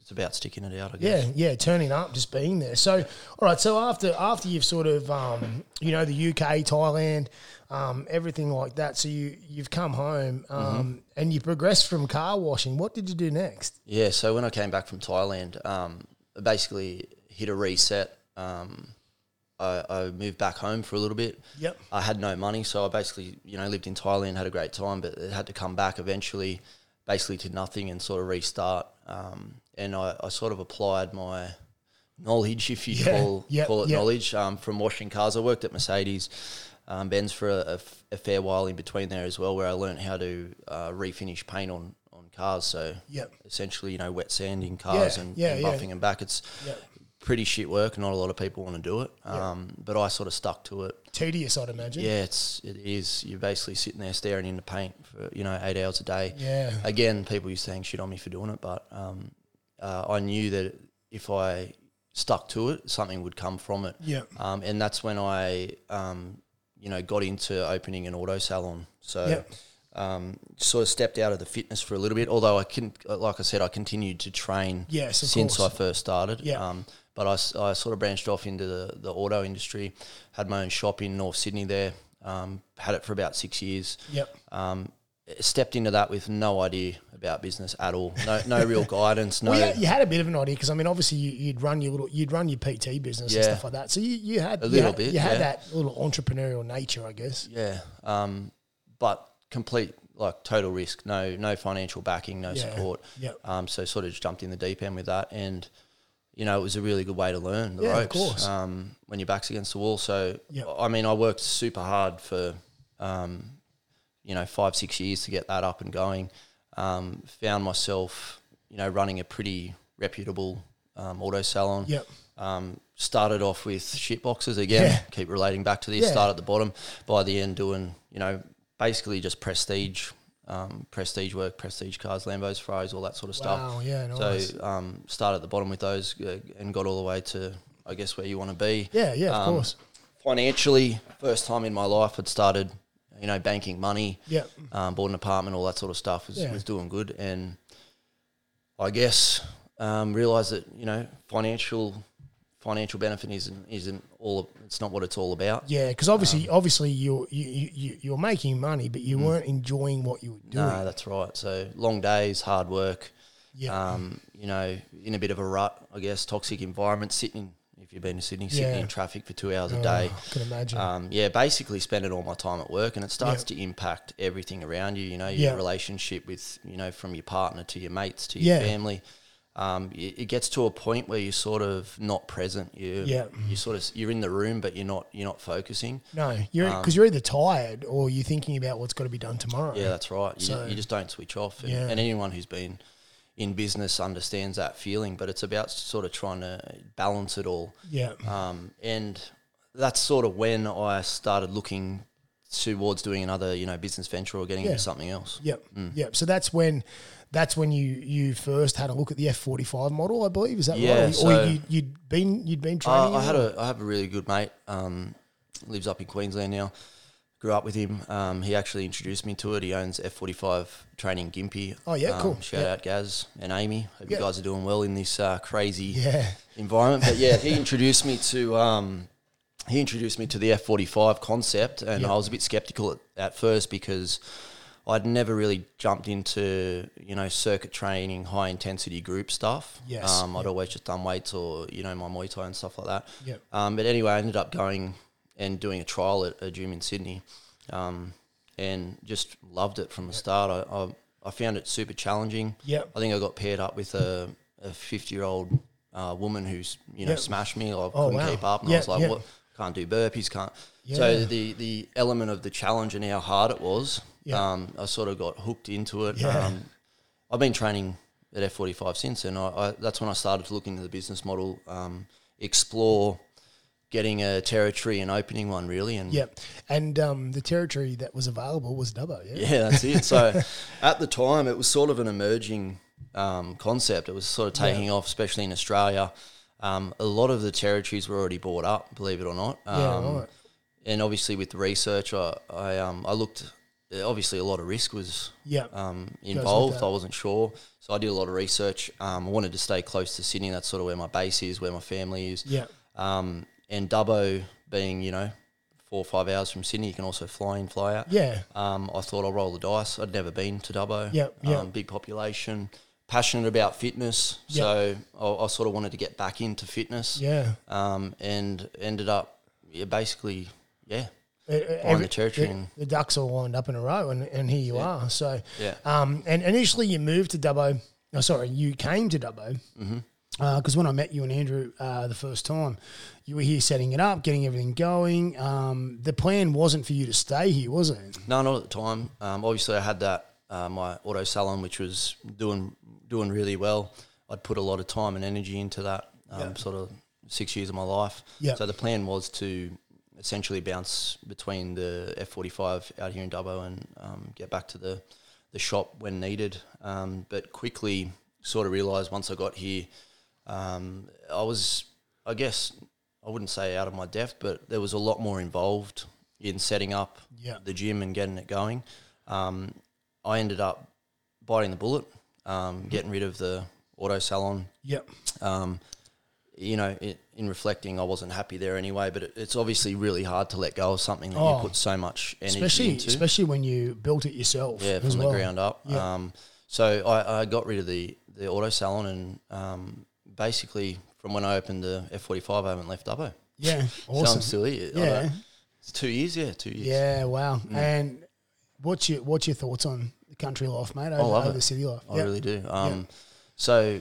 [SPEAKER 2] it's about sticking it out. I guess.
[SPEAKER 1] yeah, yeah, turning up, just being there. So, all right. So after after you've sort of, um, you know, the UK, Thailand, um, everything like that. So you you've come home um,
[SPEAKER 2] Mm-hmm.
[SPEAKER 1] and you progressed from car washing. What did you do next?
[SPEAKER 2] Yeah, so when I came back from Thailand, um, basically hit a reset. Um, I, I moved back home for a little bit.
[SPEAKER 1] Yep.
[SPEAKER 2] I had no money, so I basically, you know, lived in Thailand, had a great time, but it had to come back eventually, basically to nothing and sort of restart. Um, and I, I sort of applied my knowledge, if you
[SPEAKER 1] Yeah,
[SPEAKER 2] call
[SPEAKER 1] yep,
[SPEAKER 2] call it
[SPEAKER 1] yep.
[SPEAKER 2] knowledge, um, from washing cars. I worked at Mercedes um, Benz for a, a f- a fair while in between there as well, where I learned how to uh, refinish paint on on cars. So
[SPEAKER 1] Yep.
[SPEAKER 2] essentially, you know, wet sanding cars
[SPEAKER 1] Yeah,
[SPEAKER 2] and,
[SPEAKER 1] yeah,
[SPEAKER 2] and
[SPEAKER 1] yeah.
[SPEAKER 2] buffing them back. It's
[SPEAKER 1] Yep.
[SPEAKER 2] Pretty shit work. Not a lot of people want to do it, um, but I sort of stuck to it.
[SPEAKER 1] Tedious, I'd imagine.
[SPEAKER 2] Yeah, it's it is. You're basically sitting there staring into paint for you know eight hours a day.
[SPEAKER 1] Yeah.
[SPEAKER 2] Again, people used to hang shit on me for doing it, but um, uh, I knew that if I stuck to it, something would come from it.
[SPEAKER 1] Yeah.
[SPEAKER 2] Um, and that's when I, um, you know, got into opening an auto salon. So.
[SPEAKER 1] Yep.
[SPEAKER 2] Um, sort of stepped out of the fitness for a little bit, although I can, like I said, I continued to train
[SPEAKER 1] Yes,
[SPEAKER 2] since
[SPEAKER 1] course.
[SPEAKER 2] I first started.
[SPEAKER 1] Yeah.
[SPEAKER 2] Um, but I, I sort of branched off into the, the auto industry, had my own shop in North Sydney there, um, had it for about six years.
[SPEAKER 1] Yep.
[SPEAKER 2] Um, stepped into that with no idea about business at all. No, no real (laughs) guidance. No,
[SPEAKER 1] Well, yeah, you had a bit of an idea because I mean, obviously, you, you'd run your little, you'd run your PT business and stuff like that. So you, you had
[SPEAKER 2] A
[SPEAKER 1] you
[SPEAKER 2] little
[SPEAKER 1] had-
[SPEAKER 2] bit,
[SPEAKER 1] You had
[SPEAKER 2] yeah.
[SPEAKER 1] that little entrepreneurial nature, I guess.
[SPEAKER 2] yeah. Um, but complete like total risk. No, no financial backing. No
[SPEAKER 1] Yeah.
[SPEAKER 2] support.
[SPEAKER 1] Yep.
[SPEAKER 2] Um, so sort of just jumped in the deep end with that, and you know it was a really good way to learn the
[SPEAKER 1] Yeah, of
[SPEAKER 2] ropes.
[SPEAKER 1] course.
[SPEAKER 2] Um, when your back's against the wall. So
[SPEAKER 1] Yep.
[SPEAKER 2] I mean, I worked super hard for, um, you know, five six years to get that up and going. Um, found myself, you know, running a pretty reputable um, auto salon.
[SPEAKER 1] Yep.
[SPEAKER 2] Um, started off with shit boxes again.
[SPEAKER 1] Yeah.
[SPEAKER 2] Keep relating back to this.
[SPEAKER 1] Yeah.
[SPEAKER 2] Start at the bottom. By the end, doing you know basically just prestige, um, prestige work, prestige cars, Lambos, Ferraris, all that sort of stuff.
[SPEAKER 1] Wow, yeah, nice.
[SPEAKER 2] So um, start at the bottom with those uh, and got all the way to I guess where you want to be.
[SPEAKER 1] yeah, yeah, of
[SPEAKER 2] Um,
[SPEAKER 1] course.
[SPEAKER 2] Financially, first time in my life, I'd started, you know, banking money,
[SPEAKER 1] Yep.
[SPEAKER 2] um, bought an apartment, all that sort of stuff was,
[SPEAKER 1] Yeah.
[SPEAKER 2] was doing good. And I guess um, realised that you know financial financial benefit isn't isn't all. It's not what it's all about.
[SPEAKER 1] Yeah, because obviously, obviously you're you, you you- you're making money, but you weren't enjoying what you were doing.
[SPEAKER 2] No, that's right. So long days, hard work.
[SPEAKER 1] yeah,
[SPEAKER 2] Um, you know, in a bit of a rut, I guess, toxic environment, sitting. If you've been to Sydney, sitting
[SPEAKER 1] Yeah.
[SPEAKER 2] in traffic for two hours a
[SPEAKER 1] Oh,
[SPEAKER 2] day.
[SPEAKER 1] I can imagine.
[SPEAKER 2] Um, yeah, basically spending all my time at work, and it starts to impact everything around you. You know, your relationship with you know from your partner to your mates to your
[SPEAKER 1] Yeah.
[SPEAKER 2] family. Um, it, it gets to a point where you're sort of not present. You
[SPEAKER 1] Yeah.
[SPEAKER 2] you sort of you're in the room, but you're not you're not focusing.
[SPEAKER 1] no, you're
[SPEAKER 2] um,
[SPEAKER 1] because you're either tired or you're thinking about what's got to be done tomorrow.
[SPEAKER 2] Yeah, that's right. You,
[SPEAKER 1] So-
[SPEAKER 2] you just don't switch off, and,
[SPEAKER 1] Yeah.
[SPEAKER 2] and anyone who's been in business understands that feeling. But it's about sort of trying to balance it all.
[SPEAKER 1] yeah,
[SPEAKER 2] Um, and that's sort of when I started looking towards doing another, you know, business venture or getting
[SPEAKER 1] Yeah.
[SPEAKER 2] into something else.
[SPEAKER 1] yep,
[SPEAKER 2] Mm.
[SPEAKER 1] yep. So that's when. That's when you, you first had a look at the F forty five model, I believe. Is that
[SPEAKER 2] Yeah,
[SPEAKER 1] right? Or,
[SPEAKER 2] so-
[SPEAKER 1] or you, you'd been you'd been training.
[SPEAKER 2] Uh, I had a I have a really good mate. Um, lives up in Queensland now. Grew up with him. Um, he actually introduced me to it. He owns F forty five training Gympie.
[SPEAKER 1] Oh, yeah,
[SPEAKER 2] um,
[SPEAKER 1] cool.
[SPEAKER 2] Shout
[SPEAKER 1] Yeah.
[SPEAKER 2] out Gaz and Amy. Hope
[SPEAKER 1] Yeah.
[SPEAKER 2] you guys are doing well in this uh, crazy
[SPEAKER 1] yeah, (laughs)
[SPEAKER 2] environment. But yeah, he introduced me to um, he introduced me to the F forty five concept, and. I was a bit skeptical at, at first because I'd never really jumped into you know circuit training, high intensity group stuff.
[SPEAKER 1] Yes,
[SPEAKER 2] um, I'd
[SPEAKER 1] yeah.
[SPEAKER 2] always just done weights or you know my Muay Thai and stuff like that.
[SPEAKER 1] Yep.
[SPEAKER 2] Um, but anyway, I ended up going and doing a trial at a gym in Sydney, um, and just loved it from the start. I, I I found it super challenging.
[SPEAKER 1] Yep.
[SPEAKER 2] I think I got paired up with a a fifty year old uh, woman who's you know
[SPEAKER 1] Yep.
[SPEAKER 2] smashed me. I
[SPEAKER 1] Oh,
[SPEAKER 2] couldn't
[SPEAKER 1] wow.
[SPEAKER 2] keep up, and
[SPEAKER 1] Yeah,
[SPEAKER 2] I was like,
[SPEAKER 1] yeah.
[SPEAKER 2] what? Can't do burpees. Can't.
[SPEAKER 1] Yeah.
[SPEAKER 2] So the the element of the challenge and how hard it was,
[SPEAKER 1] Yeah.
[SPEAKER 2] um, I sort of got hooked into it.
[SPEAKER 1] Yeah.
[SPEAKER 2] Um, I've been training at F forty five since, and I, I, that's when I started to look into the business model, um, explore getting a territory and opening one really, and
[SPEAKER 1] Yep. And um, the territory that was available was Dubbo. Yeah.
[SPEAKER 2] yeah, that's it. So (laughs) at the time, it was sort of an emerging um, concept. It was sort of taking off, especially in Australia. Um, a lot of the territories were already bought up, believe it or not. Um,
[SPEAKER 1] Yeah, right.
[SPEAKER 2] And obviously, with the research, I I, um, I looked. Obviously, a lot of risk was
[SPEAKER 1] Yeah.
[SPEAKER 2] um, involved. I wasn't sure, so I did a lot of research. Um, I wanted to stay close to Sydney. That's sort of where my base is, where my family is.
[SPEAKER 1] Yeah.
[SPEAKER 2] Um, and Dubbo being, you know, four or five hours from Sydney, you can also fly in, fly out.
[SPEAKER 1] Yeah.
[SPEAKER 2] Um, I thought I'll roll the dice. I'd never been to Dubbo.
[SPEAKER 1] Yep, yep.
[SPEAKER 2] Um, big population, passionate about fitness.
[SPEAKER 1] Yep.
[SPEAKER 2] So I, I sort of wanted to get back into fitness.
[SPEAKER 1] Yeah.
[SPEAKER 2] Um, and ended up, yeah, basically, yeah,
[SPEAKER 1] Uh,
[SPEAKER 2] Buying the territory
[SPEAKER 1] the, the ducks all lined up in a row, and, and here you are. So,
[SPEAKER 2] yeah.
[SPEAKER 1] um, and initially you moved to Dubbo. No, sorry, you came to Dubbo
[SPEAKER 2] Mm-hmm.
[SPEAKER 1] because when I met you and Andrew uh, the first time, you were here setting it up, getting everything going. Um, the plan wasn't for you to stay here, was it?
[SPEAKER 2] No, not at the time. Um, obviously, I had that uh, my auto salon, which was doing doing really well. I'd put a lot of time and energy into that. Um,
[SPEAKER 1] Yeah.
[SPEAKER 2] Sort of six years of my life.
[SPEAKER 1] Yeah.
[SPEAKER 2] So the plan was to essentially bounce between the F forty five out here in Dubbo and um, get back to the the shop when needed. Um, but quickly sort of realised once I got here, um, I was, I guess, I wouldn't say out of my depth, but there was a lot more involved in setting up
[SPEAKER 1] Yeah.
[SPEAKER 2] the gym and getting it going. Um, I ended up biting the bullet, um, getting rid of the auto salon.
[SPEAKER 1] Yep.
[SPEAKER 2] You know, it, in reflecting, I wasn't happy there anyway. But it, it's obviously really hard to let go of something that
[SPEAKER 1] Oh.
[SPEAKER 2] you put so much energy
[SPEAKER 1] Especially,
[SPEAKER 2] into.
[SPEAKER 1] especially when you built it yourself.
[SPEAKER 2] Yeah, from
[SPEAKER 1] well.
[SPEAKER 2] the ground up.
[SPEAKER 1] Yeah.
[SPEAKER 2] Um, so I, I got rid of the, the auto salon and um, basically from when I opened the F45, I haven't left Dubbo.
[SPEAKER 1] Yeah. (laughs)
[SPEAKER 2] So
[SPEAKER 1] Awesome.
[SPEAKER 2] I'm still here.
[SPEAKER 1] Yeah.
[SPEAKER 2] It's two years, yeah, two years.
[SPEAKER 1] Yeah. Wow.
[SPEAKER 2] Mm.
[SPEAKER 1] And what's your what's your thoughts on the country life, mate? Over,
[SPEAKER 2] love
[SPEAKER 1] over
[SPEAKER 2] it.
[SPEAKER 1] city life.
[SPEAKER 2] I
[SPEAKER 1] Yep.
[SPEAKER 2] really do. Um, So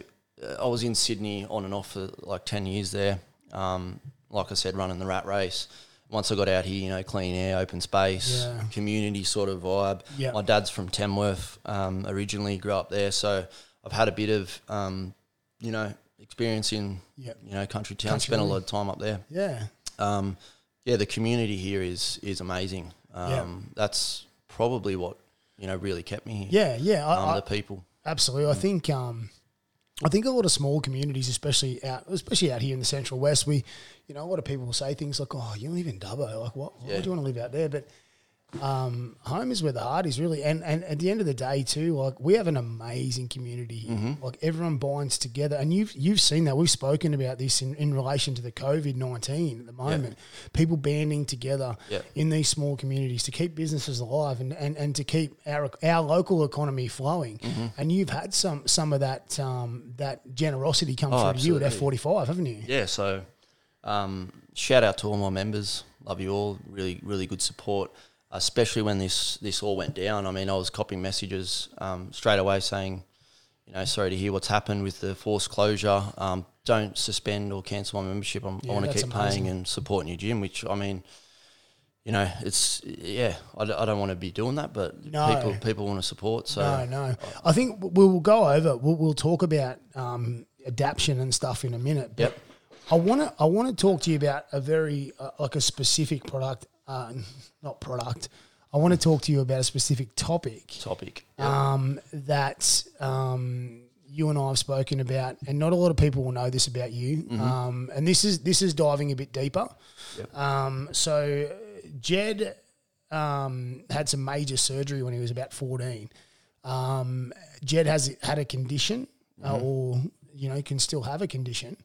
[SPEAKER 2] I was in Sydney on and off for like 10 years there. Um, like I said, running the rat race. Once I got out here, you know, clean air, open space,
[SPEAKER 1] Yeah.
[SPEAKER 2] community sort of vibe.
[SPEAKER 1] Yeah.
[SPEAKER 2] My dad's from Tamworth um, originally, grew up there. So I've had a bit of, um, you know, experience in
[SPEAKER 1] Yep.
[SPEAKER 2] you know country town.
[SPEAKER 1] Country
[SPEAKER 2] Spent a lot of time up there.
[SPEAKER 1] Yeah.
[SPEAKER 2] Um, yeah, the community here is is amazing. Um,
[SPEAKER 1] Yeah.
[SPEAKER 2] That's probably what you know really kept me here.
[SPEAKER 1] Yeah. Yeah. I,
[SPEAKER 2] um,
[SPEAKER 1] I-
[SPEAKER 2] the people.
[SPEAKER 1] Absolutely. I think um, I think a lot of small communities, especially out especially out here in the Central West, we you know, a lot of people will say things like, Oh, you live in Dubbo, like what why
[SPEAKER 2] Yeah.
[SPEAKER 1] do you want to live out there? But um, home is where the heart is really and, and at the end of the day too, like we have an amazing community here.
[SPEAKER 2] Mm-hmm.
[SPEAKER 1] Like everyone binds together and you've you've seen that. We've spoken about this in, in relation to the COVID nineteen at the moment. People banding together
[SPEAKER 2] Yeah.
[SPEAKER 1] in these small communities to keep businesses alive and, and, and to keep our our local economy flowing.
[SPEAKER 2] Mm-hmm.
[SPEAKER 1] And you've had some some of that um, that generosity come
[SPEAKER 2] Oh,
[SPEAKER 1] through to you at F forty five, haven't you?
[SPEAKER 2] Yeah, so um, shout out to all my members. Love you all. Really, really good support, especially when this this all went down. I mean, I was copying messages um, straight away saying, you know, sorry to hear what's happened with the forced closure. Um, don't suspend or cancel my membership. I'm,
[SPEAKER 1] Yeah,
[SPEAKER 2] I want to keep
[SPEAKER 1] amazing.
[SPEAKER 2] paying and supporting your gym. Which I mean, you know, it's yeah. I, d- I don't want to be doing that, but
[SPEAKER 1] No.
[SPEAKER 2] people people want to support. So
[SPEAKER 1] No, no. I think we'll go over. We'll, we'll talk about um, adaption and stuff in a minute. But
[SPEAKER 2] Yep.
[SPEAKER 1] I want to. I want to talk to you about a very uh, like a specific product, uh, (laughs) not product. I want to talk to you about a specific topic
[SPEAKER 2] topic.
[SPEAKER 1] um, that um, you and I have spoken about, and not a lot of people will know this about you. Um, and this is this is diving a bit deeper.
[SPEAKER 2] Yep.
[SPEAKER 1] Um, so Jed um, had some major surgery when he was about fourteen. Um, Jed has had a condition, uh, or you know, can still have a condition.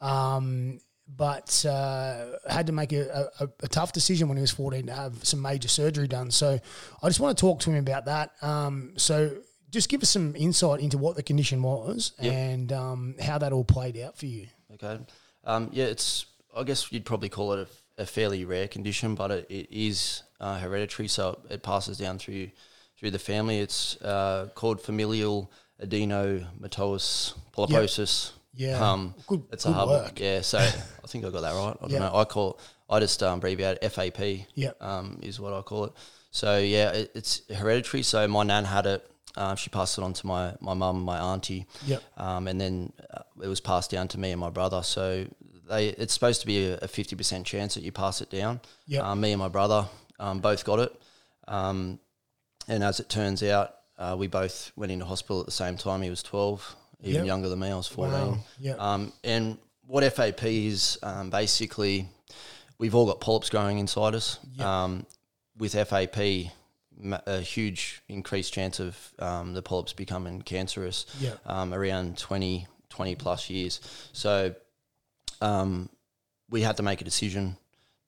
[SPEAKER 1] Um, but uh, had to make a, a, a tough decision when he was 14 to have some major surgery done. So I just want to talk to him about that. Um, so just give us some insight into what the condition was
[SPEAKER 2] Yep.
[SPEAKER 1] and um, how that all played out for you.
[SPEAKER 2] Okay. Um, yeah, it's. I guess you'd probably call it a, a fairly rare condition, but it, it is uh, hereditary, so it passes down through through the family. It's uh, called familial adenomatosis polyposis.
[SPEAKER 1] Yeah.
[SPEAKER 2] Um,
[SPEAKER 1] Good-
[SPEAKER 2] it's
[SPEAKER 1] good
[SPEAKER 2] a hard
[SPEAKER 1] work.
[SPEAKER 2] Yeah, so (laughs) I think I got that right. I don't
[SPEAKER 1] Yeah.
[SPEAKER 2] know. I call. I just um, abbreviate FAP.
[SPEAKER 1] Yep.
[SPEAKER 2] Um, is what I call it. So yeah, it, it's hereditary. So my nan had it. Uh, she passed it on to my my mum, my auntie
[SPEAKER 1] Yep.
[SPEAKER 2] um, and then uh, it was passed down to me and my brother. So they it's supposed to be a fifty percent chance that you pass it down.
[SPEAKER 1] Yep.
[SPEAKER 2] Um, me and my brother um, both got it, um, and as it turns out, uh, we both went into hospital at the same time. He was twelve, even
[SPEAKER 1] Yep.
[SPEAKER 2] younger than me. I was fourteen.
[SPEAKER 1] Wow. Yep.
[SPEAKER 2] Um, and what FAP is um, basically, we've all got polyps growing inside us.
[SPEAKER 1] Yep.
[SPEAKER 2] Um, with FAP, a huge increased chance of um, the polyps becoming cancerous um, around 20, 20 plus years. So um, we had to make a decision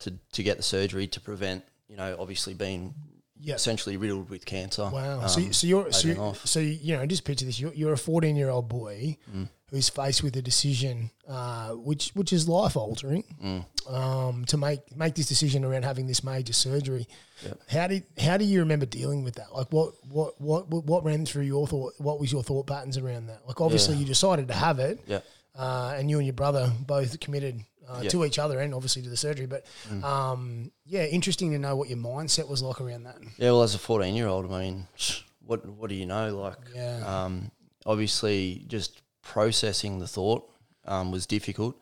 [SPEAKER 2] to, to get the surgery to prevent, you know, obviously being
[SPEAKER 1] Yep.
[SPEAKER 2] essentially riddled with cancer.
[SPEAKER 1] Wow. so,
[SPEAKER 2] um,
[SPEAKER 1] so you're so,
[SPEAKER 2] later
[SPEAKER 1] you
[SPEAKER 2] off.
[SPEAKER 1] so you know just picture this. You're, you're a 14 year old boy
[SPEAKER 2] Mm.
[SPEAKER 1] who's faced with a decision, uh, which which is life altering,
[SPEAKER 2] Mm.
[SPEAKER 1] um, to make make this decision around having this major surgery.
[SPEAKER 2] Yep.
[SPEAKER 1] How did how do you remember dealing with that? Like what what what what what ran through your thought? What was your thought patterns around that? Like obviously
[SPEAKER 2] Yeah.
[SPEAKER 1] you decided to have it,
[SPEAKER 2] Yeah.
[SPEAKER 1] uh, and you and your brother both committed uh,
[SPEAKER 2] Yeah.
[SPEAKER 1] to each other and obviously to the surgery. But
[SPEAKER 2] Mm.
[SPEAKER 1] um, yeah, interesting to know what your mindset was like around that.
[SPEAKER 2] Yeah, well, as a 14 year old, I mean, (sniffs) what what do you know? Like,
[SPEAKER 1] Yeah.
[SPEAKER 2] um, obviously, just processing the thought um, was difficult.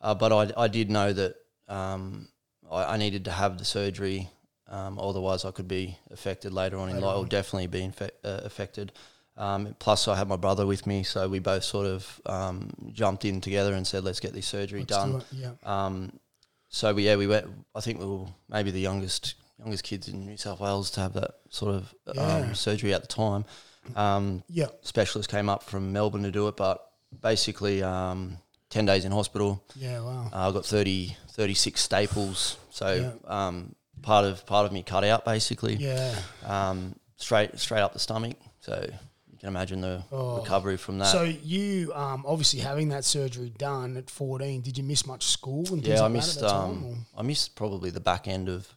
[SPEAKER 2] Uh, but I, I did know that um, I, I needed to have the surgery, um, otherwise, I could be affected later on in life, or definitely be uh, affected. Um, plus, I had my brother with me, so we both sort of um, jumped in together and said, let's get this surgery
[SPEAKER 1] Let's
[SPEAKER 2] done.
[SPEAKER 1] do. Yeah.
[SPEAKER 2] Um, so we, yeah, we went. I think we were maybe the youngest youngest kids in New South Wales to have that sort of
[SPEAKER 1] Yeah.
[SPEAKER 2] um, surgery at the time. Um,
[SPEAKER 1] Yeah.
[SPEAKER 2] specialist came up from Melbourne to do it, but basically um, ten days in hospital.
[SPEAKER 1] Yeah. Wow.
[SPEAKER 2] Uh, I got 30, 36 staples. So
[SPEAKER 1] Yeah.
[SPEAKER 2] um, part of part of me cut out basically.
[SPEAKER 1] Yeah.
[SPEAKER 2] Um, straight straight up the stomach. So can imagine the
[SPEAKER 1] Oh.
[SPEAKER 2] recovery from that.
[SPEAKER 1] So you um, obviously having that surgery done at 14, did you miss much school and
[SPEAKER 2] yeah, I
[SPEAKER 1] like
[SPEAKER 2] missed um, I missed probably the back end of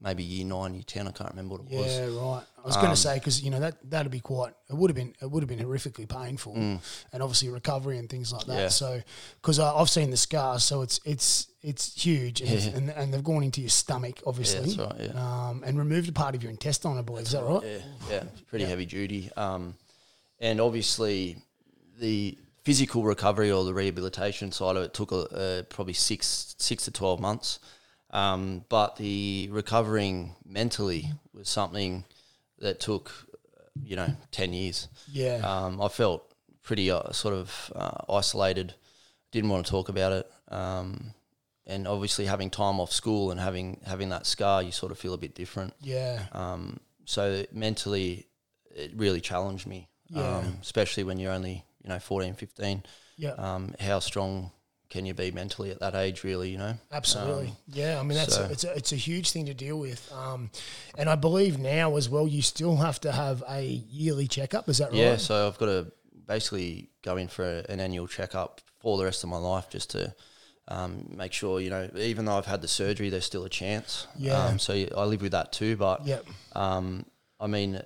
[SPEAKER 2] maybe year nine, year ten. I can't remember what it
[SPEAKER 1] or?
[SPEAKER 2] was.
[SPEAKER 1] Yeah, right. I was going to
[SPEAKER 2] Um,
[SPEAKER 1] say because you know that that'd be quite. It would have been. It would have been horrifically painful,
[SPEAKER 2] Mm.
[SPEAKER 1] and obviously recovery and things like that.
[SPEAKER 2] Yeah.
[SPEAKER 1] So because I've seen the scars, so it's it's it's huge, and, it's, and, and they've gone into your stomach,
[SPEAKER 2] Yeah,
[SPEAKER 1] obviously,
[SPEAKER 2] that's right. Yeah.
[SPEAKER 1] um, and removed a part of your intestine, I believe. Is that right?
[SPEAKER 2] Yeah, yeah, it's pretty
[SPEAKER 1] Yeah.
[SPEAKER 2] heavy duty. Um, and obviously, the physical recovery or the rehabilitation side of it took a, uh, probably six six to twelve months. Um, but the recovering mentally was something that took, you know, ten years.
[SPEAKER 1] Yeah.
[SPEAKER 2] Um, I felt pretty uh, sort of uh, isolated. Didn't want to talk about it. Um, and obviously, having time off school and having having that scar, you sort of feel a bit different.
[SPEAKER 1] yeah.
[SPEAKER 2] Um, so mentally, it really challenged me,
[SPEAKER 1] Yeah.
[SPEAKER 2] um, especially when you're only you know 14, 15.
[SPEAKER 1] Yeah.
[SPEAKER 2] Um, how strong can you be mentally at that age? Really, you know.
[SPEAKER 1] Absolutely,
[SPEAKER 2] Um,
[SPEAKER 1] yeah. I mean, that's
[SPEAKER 2] so-
[SPEAKER 1] it's a, it's a huge thing to deal with, um, and I believe now as well, you still have to have a yearly checkup. Is that right?
[SPEAKER 2] Yeah, so I've got to basically go in for an annual checkup for the rest of my life just to um, make sure, you know, even though I've had the surgery, there's still a chance.
[SPEAKER 1] Yeah.
[SPEAKER 2] Um, so I live with that too. But,
[SPEAKER 1] Yep.
[SPEAKER 2] um, I mean,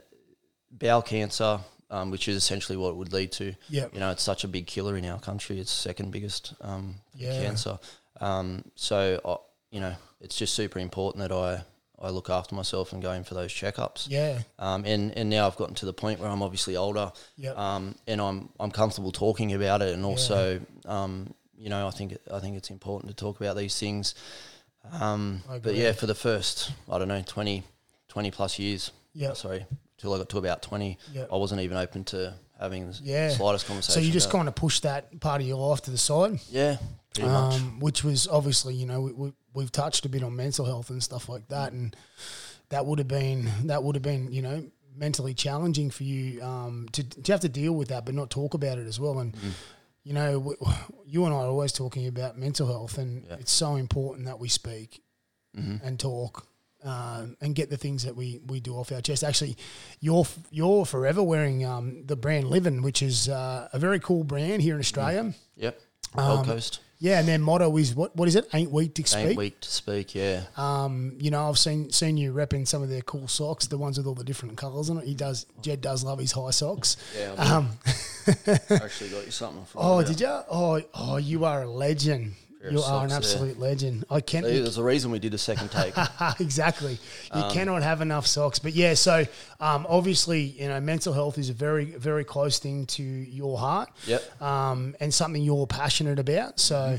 [SPEAKER 2] bowel cancer, um, which is essentially what it would lead to,
[SPEAKER 1] Yep.
[SPEAKER 2] you know, it's such a big killer in our country. It's second biggest um,
[SPEAKER 1] Yeah.
[SPEAKER 2] cancer. Um, so, I, you know, it's just super important that I, I look after myself and go in for those checkups.
[SPEAKER 1] Yeah.
[SPEAKER 2] Um, and, and now I've gotten to the point where I'm obviously older,
[SPEAKER 1] Yep.
[SPEAKER 2] um, and I'm I'm comfortable talking about it, and also, um, you know, I think I think it's important to talk about these things. Um, but yeah, for the first I don't know 20, 20 plus years,
[SPEAKER 1] Yep.
[SPEAKER 2] sorry, till I got to about twenty,
[SPEAKER 1] Yep.
[SPEAKER 2] I wasn't even open to having the
[SPEAKER 1] Yeah.
[SPEAKER 2] slightest conversation.
[SPEAKER 1] So you just kind of push that part of your life to the side,
[SPEAKER 2] yeah,
[SPEAKER 1] um, which was obviously, you know, we, we, we've touched a bit on mental health and stuff like that, and that would have been that would have been, you know, mentally challenging for you um, to to have to deal with that, but not talk about it as well. And
[SPEAKER 2] Mm.
[SPEAKER 1] you know, w- you and I are always talking about mental health, and
[SPEAKER 2] Yeah.
[SPEAKER 1] it's so important that we speak
[SPEAKER 2] Mhm.
[SPEAKER 1] and talk. Um, and get the things that we, we do off our chest. Actually, you're you're forever wearing um, the brand Livin, which is uh, a very cool brand here in Australia.
[SPEAKER 2] Yep,
[SPEAKER 1] Um,
[SPEAKER 2] Gold Coast
[SPEAKER 1] Yeah, and their motto is what what is it? Ain't weak to speak.
[SPEAKER 2] ain't weak to speak. Yeah,
[SPEAKER 1] Um, you know, I've seen seen you repping some of their cool socks, the ones with all the different colours on it. He does. Jed does love his high socks.
[SPEAKER 2] yeah. I
[SPEAKER 1] Um, (laughs)
[SPEAKER 2] actually got you something. for
[SPEAKER 1] oh, did you? Oh, oh, you are a legend. You are an
[SPEAKER 2] socks there.
[SPEAKER 1] absolute legend. I can't.
[SPEAKER 2] There's a reason we did a second take. (laughs)
[SPEAKER 1] exactly. You
[SPEAKER 2] Um,
[SPEAKER 1] cannot have enough socks. But yeah, so um, obviously, you know, mental health is a very, very close thing to your heart.
[SPEAKER 2] Yep.
[SPEAKER 1] Um, and something you're passionate about. So,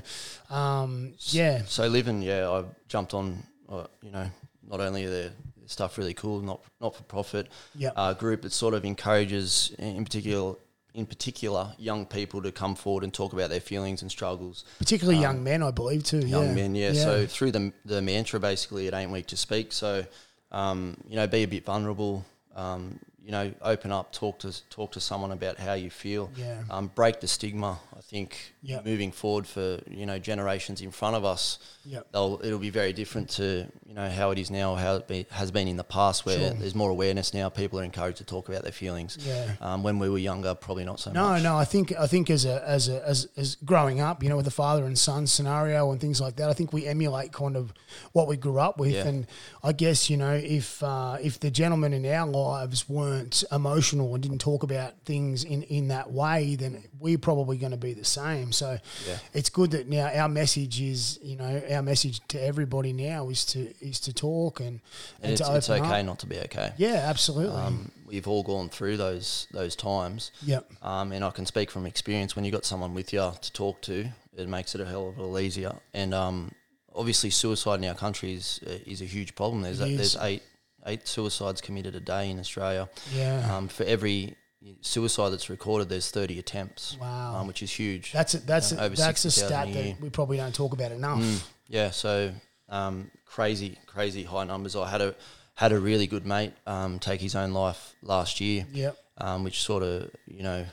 [SPEAKER 1] um, yeah,
[SPEAKER 2] So Livin, yeah, I jumped on. Uh, you know, not only are the stuff really cool, not not for profit,
[SPEAKER 1] Yep.
[SPEAKER 2] uh, group that sort of encourages, in particular, in particular, young people to come forward and talk about their feelings and struggles.
[SPEAKER 1] particularly young men, I believe too.
[SPEAKER 2] um, Young
[SPEAKER 1] yeah.
[SPEAKER 2] men, yeah. So through the the mantra, basically, it ain't weak to speak. So, um, you know, be a bit vulnerable. Um, you know, open up, talk to talk to someone about how you feel.
[SPEAKER 1] Yeah.
[SPEAKER 2] Um, break the stigma. I think
[SPEAKER 1] Yep.
[SPEAKER 2] moving forward for you know generations in front of us,
[SPEAKER 1] Yep.
[SPEAKER 2] it'll be very different to you know how it is now, how it be, has been in the past, where
[SPEAKER 1] Sure.
[SPEAKER 2] there's more awareness now. People are encouraged to talk about their feelings.
[SPEAKER 1] Yeah.
[SPEAKER 2] Um, when we were younger, probably not so
[SPEAKER 1] No,
[SPEAKER 2] much.
[SPEAKER 1] No, no. I think I think as a as a as, as growing up, you know, with a father and son scenario and things like that, I think we emulate kind of what we grew up with.
[SPEAKER 2] Yeah.
[SPEAKER 1] And I guess you know, if uh, if the gentlemen in our lives weren't emotional and didn't talk about things in in that way, then we're probably going to be the same. So
[SPEAKER 2] Yeah.
[SPEAKER 1] it's good that now our message is, you know, our message to everybody now is to is to talk and
[SPEAKER 2] And it's,
[SPEAKER 1] to
[SPEAKER 2] it's okay
[SPEAKER 1] up.
[SPEAKER 2] not to be okay.
[SPEAKER 1] Yeah, absolutely.
[SPEAKER 2] Um, we've all gone through those those times.
[SPEAKER 1] yep.
[SPEAKER 2] Um, and I can speak from experience. When you got someone with you to talk to, it makes it a hell of a lot easier. And um, obviously, suicide in our country is uh, is a huge problem. There's a, there's eight eight suicides committed a day in Australia.
[SPEAKER 1] Yeah.
[SPEAKER 2] Um, for every suicide that's recorded, there's 30 attempts.
[SPEAKER 1] Wow.
[SPEAKER 2] Um, which is huge.
[SPEAKER 1] That's a, that's
[SPEAKER 2] Yeah,
[SPEAKER 1] a, that's a stat
[SPEAKER 2] a
[SPEAKER 1] that we probably don't talk about enough.
[SPEAKER 2] Mm, yeah, so um, crazy, crazy high numbers. I had a had a really good mate um, take his own life last year
[SPEAKER 1] Yep.
[SPEAKER 2] um, which sort of you know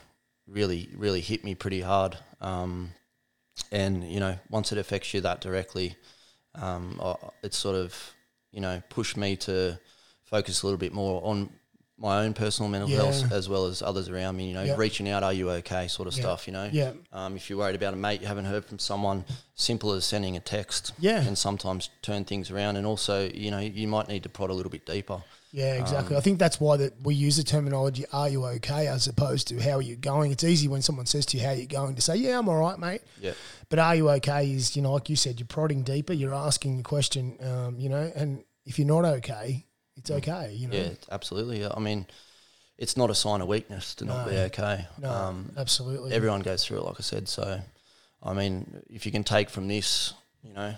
[SPEAKER 2] really really hit me pretty hard. Um, and you know once it affects you that directly, um, I, it's sort of you know pushed me to focus a little bit more on my own personal mental
[SPEAKER 1] Yeah.
[SPEAKER 2] health as well as others around me. You know,
[SPEAKER 1] Yep.
[SPEAKER 2] reaching out, are you okay, sort of
[SPEAKER 1] Yeah.
[SPEAKER 2] stuff. You know,
[SPEAKER 1] Yeah.
[SPEAKER 2] um, if you're worried about a mate you haven't heard from someone, simple as sending a text
[SPEAKER 1] Yeah.
[SPEAKER 2] can sometimes turn things around. And also, you know, you might need to prod a little bit deeper.
[SPEAKER 1] Yeah, exactly.
[SPEAKER 2] Um,
[SPEAKER 1] I think that's why that we use the terminology "Are you okay?" as opposed to "How are you going?" It's easy when someone says to you "How are you going?" to say, "Yeah, I'm all right, mate."
[SPEAKER 2] Yeah.
[SPEAKER 1] But "Are you okay?" is you know, like you said, you're prodding deeper. You're asking the question, um, you know, and if you're not okay, it's okay. You know.
[SPEAKER 2] Yeah, absolutely. I mean, it's not a sign of weakness to not be okay.
[SPEAKER 1] No,
[SPEAKER 2] Um,
[SPEAKER 1] absolutely.
[SPEAKER 2] everyone goes through it, like I said. So, I mean, if you can take from this, you know,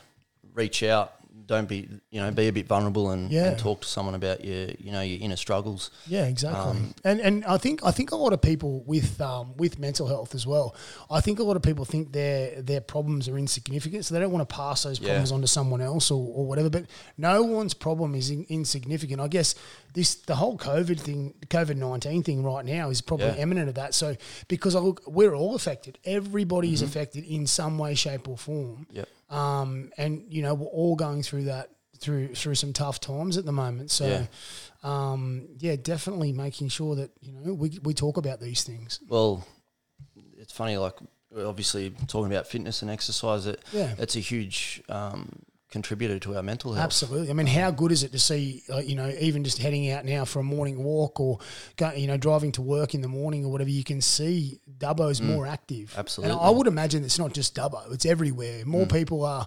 [SPEAKER 2] reach out. Don't be, you know, be a bit vulnerable and,
[SPEAKER 1] Yeah.
[SPEAKER 2] and talk to someone about your, you know, your inner struggles.
[SPEAKER 1] Yeah, exactly.
[SPEAKER 2] Um,
[SPEAKER 1] and and I think I think a lot of people with um, with mental health as well. I think a lot of people think their their problems are insignificant, so they don't want to pass those
[SPEAKER 2] Yeah.
[SPEAKER 1] problems on to someone else or, or whatever. But no one's problem is in, insignificant. I guess this the whole COVID thing, COVID nineteen thing right now is probably
[SPEAKER 2] Yeah.
[SPEAKER 1] eminent of that. So because I look, we're all affected. Everybody
[SPEAKER 2] Mm-hmm.
[SPEAKER 1] is affected in some way, shape, or form.
[SPEAKER 2] Yep.
[SPEAKER 1] Um, and you know we're all going through that through through some tough times at the moment. So,
[SPEAKER 2] Yeah.
[SPEAKER 1] um, yeah, definitely making sure that you know we we talk about these things.
[SPEAKER 2] Well, it's funny, like obviously talking about fitness and exercise. It,
[SPEAKER 1] Yeah.
[SPEAKER 2] it's a huge um, contributor to our mental health.
[SPEAKER 1] Absolutely. I mean, how good is it to see, uh, you know, even just heading out now for a morning walk or, go, you know, driving to work in the morning or whatever, you can see Dubbo's more active.
[SPEAKER 2] Mm. absolutely. Mm.
[SPEAKER 1] And I would imagine it's not just Dubbo, it's everywhere. More people are,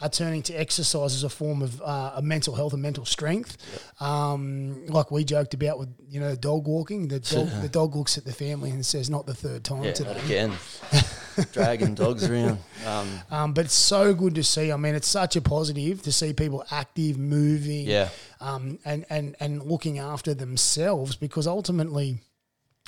[SPEAKER 1] are turning to exercise as a form of uh, a mental health and mental strength. Um, like we joked about with, you know, dog walking. The dog, (laughs) the dog looks at the family and says, not the third time
[SPEAKER 2] Yeah,
[SPEAKER 1] today.
[SPEAKER 2] again. (laughs) (laughs) Dragging dogs around. Um,
[SPEAKER 1] Um, but it's so good to see. I mean, it's such a positive to see people active, moving,
[SPEAKER 2] Yeah.
[SPEAKER 1] um, and, and, and looking after themselves because ultimately,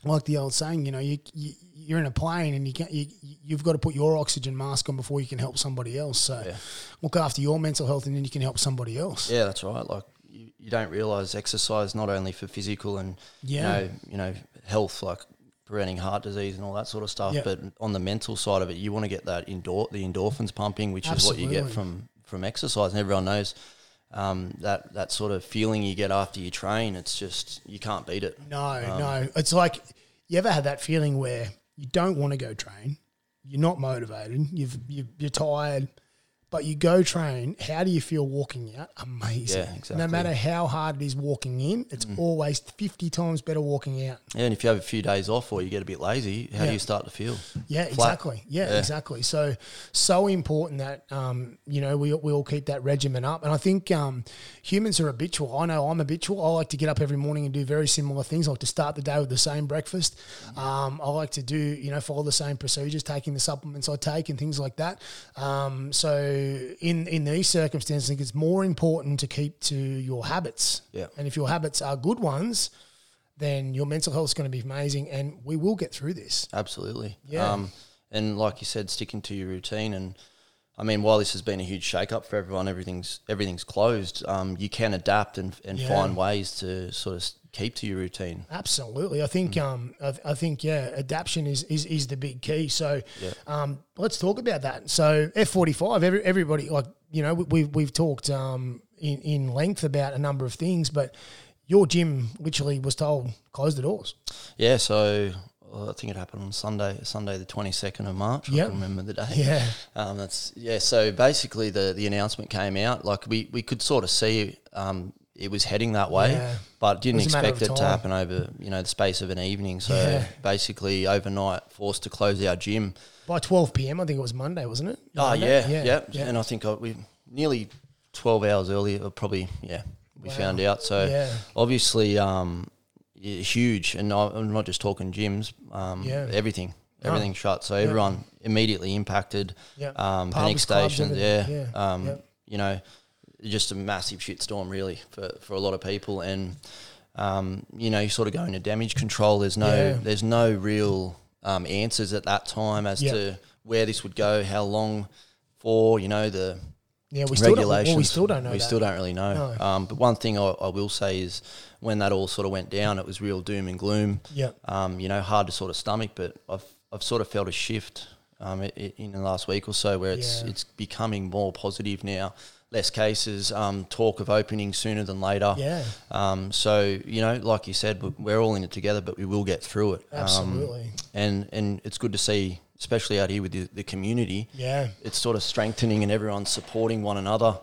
[SPEAKER 1] like the old saying, you know, you, you you're in a plane and you can you, you've got to put your oxygen mask on before you can help somebody else. So
[SPEAKER 2] Yeah.
[SPEAKER 1] look after your mental health and then you can help somebody else.
[SPEAKER 2] Yeah, that's right. Like you, you don't realize exercise not only for physical and
[SPEAKER 1] Yeah.
[SPEAKER 2] you know you know health like preventing heart disease and all that sort of stuff,
[SPEAKER 1] Yeah.
[SPEAKER 2] but on the mental side of it, you want to get that endor- the endorphins pumping, which is what you get from from exercise, and everyone knows. Um, that that sort of feeling you get after you train, it's just you can't beat it.
[SPEAKER 1] No,
[SPEAKER 2] Um,
[SPEAKER 1] no. It's like you ever had that feeling where you don't want to go train, you're not motivated, you've, you you're tired, but you go train. How do you feel walking out? Amazing.
[SPEAKER 2] Yeah, exactly. Mm.
[SPEAKER 1] No matter how hard it is walking in, it's always fifty times better walking out.
[SPEAKER 2] Yeah, and if you have a few days off or you get a bit lazy, how
[SPEAKER 1] Yeah.
[SPEAKER 2] do you start to feel?
[SPEAKER 1] Yeah,
[SPEAKER 2] Flat.
[SPEAKER 1] exactly. Yeah,
[SPEAKER 2] Yeah.
[SPEAKER 1] exactly. So, so important that um, you know we we all keep that regimen up, and I think um, humans are habitual. I know I'm habitual. I like to get up every morning and do very similar things. I like to start the day with the same breakfast. Um, I like to do you know follow the same procedures, taking the supplements I take and things like that. Um, so in in these circumstances, I think it's more important to keep to your habits.
[SPEAKER 2] Yeah.
[SPEAKER 1] And if your habits are good ones, then your mental health is going to be amazing, and we will get through this.
[SPEAKER 2] Absolutely.
[SPEAKER 1] Yeah.
[SPEAKER 2] Um, and like you said, sticking to your routine. And I mean, while this has been a huge shake up for everyone, everything's everything's closed. Um, you can adapt and, and
[SPEAKER 1] Yeah.
[SPEAKER 2] find ways to sort of keep to your routine.
[SPEAKER 1] Absolutely, I think um, I, I think yeah, adaptation is, is is the big key. So,
[SPEAKER 2] Yeah.
[SPEAKER 1] um, let's talk about that. So, F forty five, every everybody like you know we, we've we've talked um in in length about a number of things, but your gym literally was told close the doors.
[SPEAKER 2] Yeah. So I think it happened on Sunday, Sunday the twenty second of March.
[SPEAKER 1] Yep.
[SPEAKER 2] I can remember the day.
[SPEAKER 1] Yeah,
[SPEAKER 2] Um, that's yeah. So basically, the the announcement came out. Like we we could sort of see um, it was heading that way,
[SPEAKER 1] Yeah.
[SPEAKER 2] but didn't
[SPEAKER 1] It was a matter
[SPEAKER 2] expect it to happen over you know the space of an evening. So
[SPEAKER 1] Yeah.
[SPEAKER 2] basically, overnight, forced to close our gym.
[SPEAKER 1] by twelve p.m. I think it was Monday, wasn't it?
[SPEAKER 2] Oh
[SPEAKER 1] Monday?
[SPEAKER 2] yeah,
[SPEAKER 1] yeah,
[SPEAKER 2] yeah,
[SPEAKER 1] yeah.
[SPEAKER 2] And I think I, we nearly twelve hours earlier, probably yeah, we
[SPEAKER 1] Wow.
[SPEAKER 2] found out. So
[SPEAKER 1] Yeah.
[SPEAKER 2] obviously, um, huge, and I- I'm not just talking gyms. Um,
[SPEAKER 1] Yeah.
[SPEAKER 2] everything,
[SPEAKER 1] Oh.
[SPEAKER 2] everything shut. So everyone immediately impacted.
[SPEAKER 1] Yeah.
[SPEAKER 2] Um,
[SPEAKER 1] Pubs,
[SPEAKER 2] panic stations, yeah.
[SPEAKER 1] Yeah.
[SPEAKER 2] Um,
[SPEAKER 1] Yeah.
[SPEAKER 2] you know, just a massive shitstorm really for, for a lot of people, and um, you know, you sort of go into damage control. There's no,
[SPEAKER 1] Yeah.
[SPEAKER 2] there's no real um, answers at that time as
[SPEAKER 1] Yeah.
[SPEAKER 2] to where this would go, how long for, you know, the
[SPEAKER 1] yeah, we still. Well, we still don't know.
[SPEAKER 2] We
[SPEAKER 1] that.
[SPEAKER 2] still don't really know.
[SPEAKER 1] No.
[SPEAKER 2] Um, but one thing I, I will say is when that all sort of went down, it was real doom and gloom.
[SPEAKER 1] Yeah.
[SPEAKER 2] Um, you know, hard to sort of stomach, but I've I've sort of felt a shift um, i- i- in the last week or so where it's
[SPEAKER 1] Yeah.
[SPEAKER 2] it's becoming more positive now. Less cases, um, talk of opening sooner than later.
[SPEAKER 1] Yeah.
[SPEAKER 2] Um, so you know, like you said, we- we're all in it together, but we will get through it. Um,
[SPEAKER 1] Absolutely.
[SPEAKER 2] and and it's good to see, especially out here with the, the community.
[SPEAKER 1] Yeah.
[SPEAKER 2] It's sort of strengthening and everyone's supporting one another.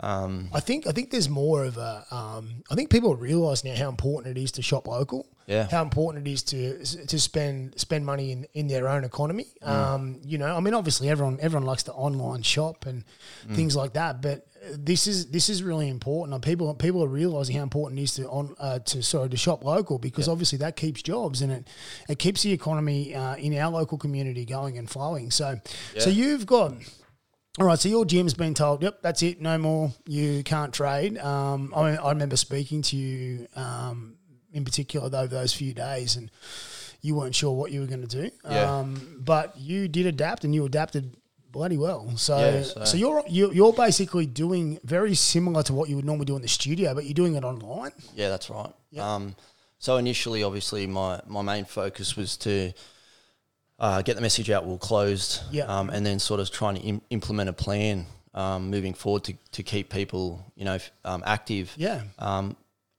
[SPEAKER 2] Um,
[SPEAKER 1] I think I think there's more of a. Um, I think people realise now how important it is to shop local.
[SPEAKER 2] Yeah.
[SPEAKER 1] How important it is to to spend spend money in, in their own economy.
[SPEAKER 2] Mm.
[SPEAKER 1] Um, you know, I mean, obviously everyone everyone likes to online shop and
[SPEAKER 2] Mm.
[SPEAKER 1] things like that, but this is this is really important. People people are realizing how important it is to on uh, to sorry to shop local because obviously that keeps jobs and it it keeps the economy uh, in our local community going and flowing. So so you've got. All right, so your gym's been told, yep, that's it, no more, you can't trade. Um, I, I remember speaking to you um, in particular over those few days, and you weren't sure what you were going to do.
[SPEAKER 2] Yeah.
[SPEAKER 1] Um, but you did adapt, and you adapted bloody well. So,
[SPEAKER 2] Yeah,
[SPEAKER 1] so,
[SPEAKER 2] so-
[SPEAKER 1] you're you're you're basically doing very similar to what you would normally do in the studio, but you're doing it online.
[SPEAKER 2] Yeah, that's right.
[SPEAKER 1] Yeah.
[SPEAKER 2] Um, so initially, obviously, my, my main focus was to uh, get the message out. We're closed,
[SPEAKER 1] Yeah.
[SPEAKER 2] um, and then sort of trying to Im- implement a plan um, moving forward to, to keep people, you know, f- um, active.
[SPEAKER 1] Yeah,
[SPEAKER 2] Um,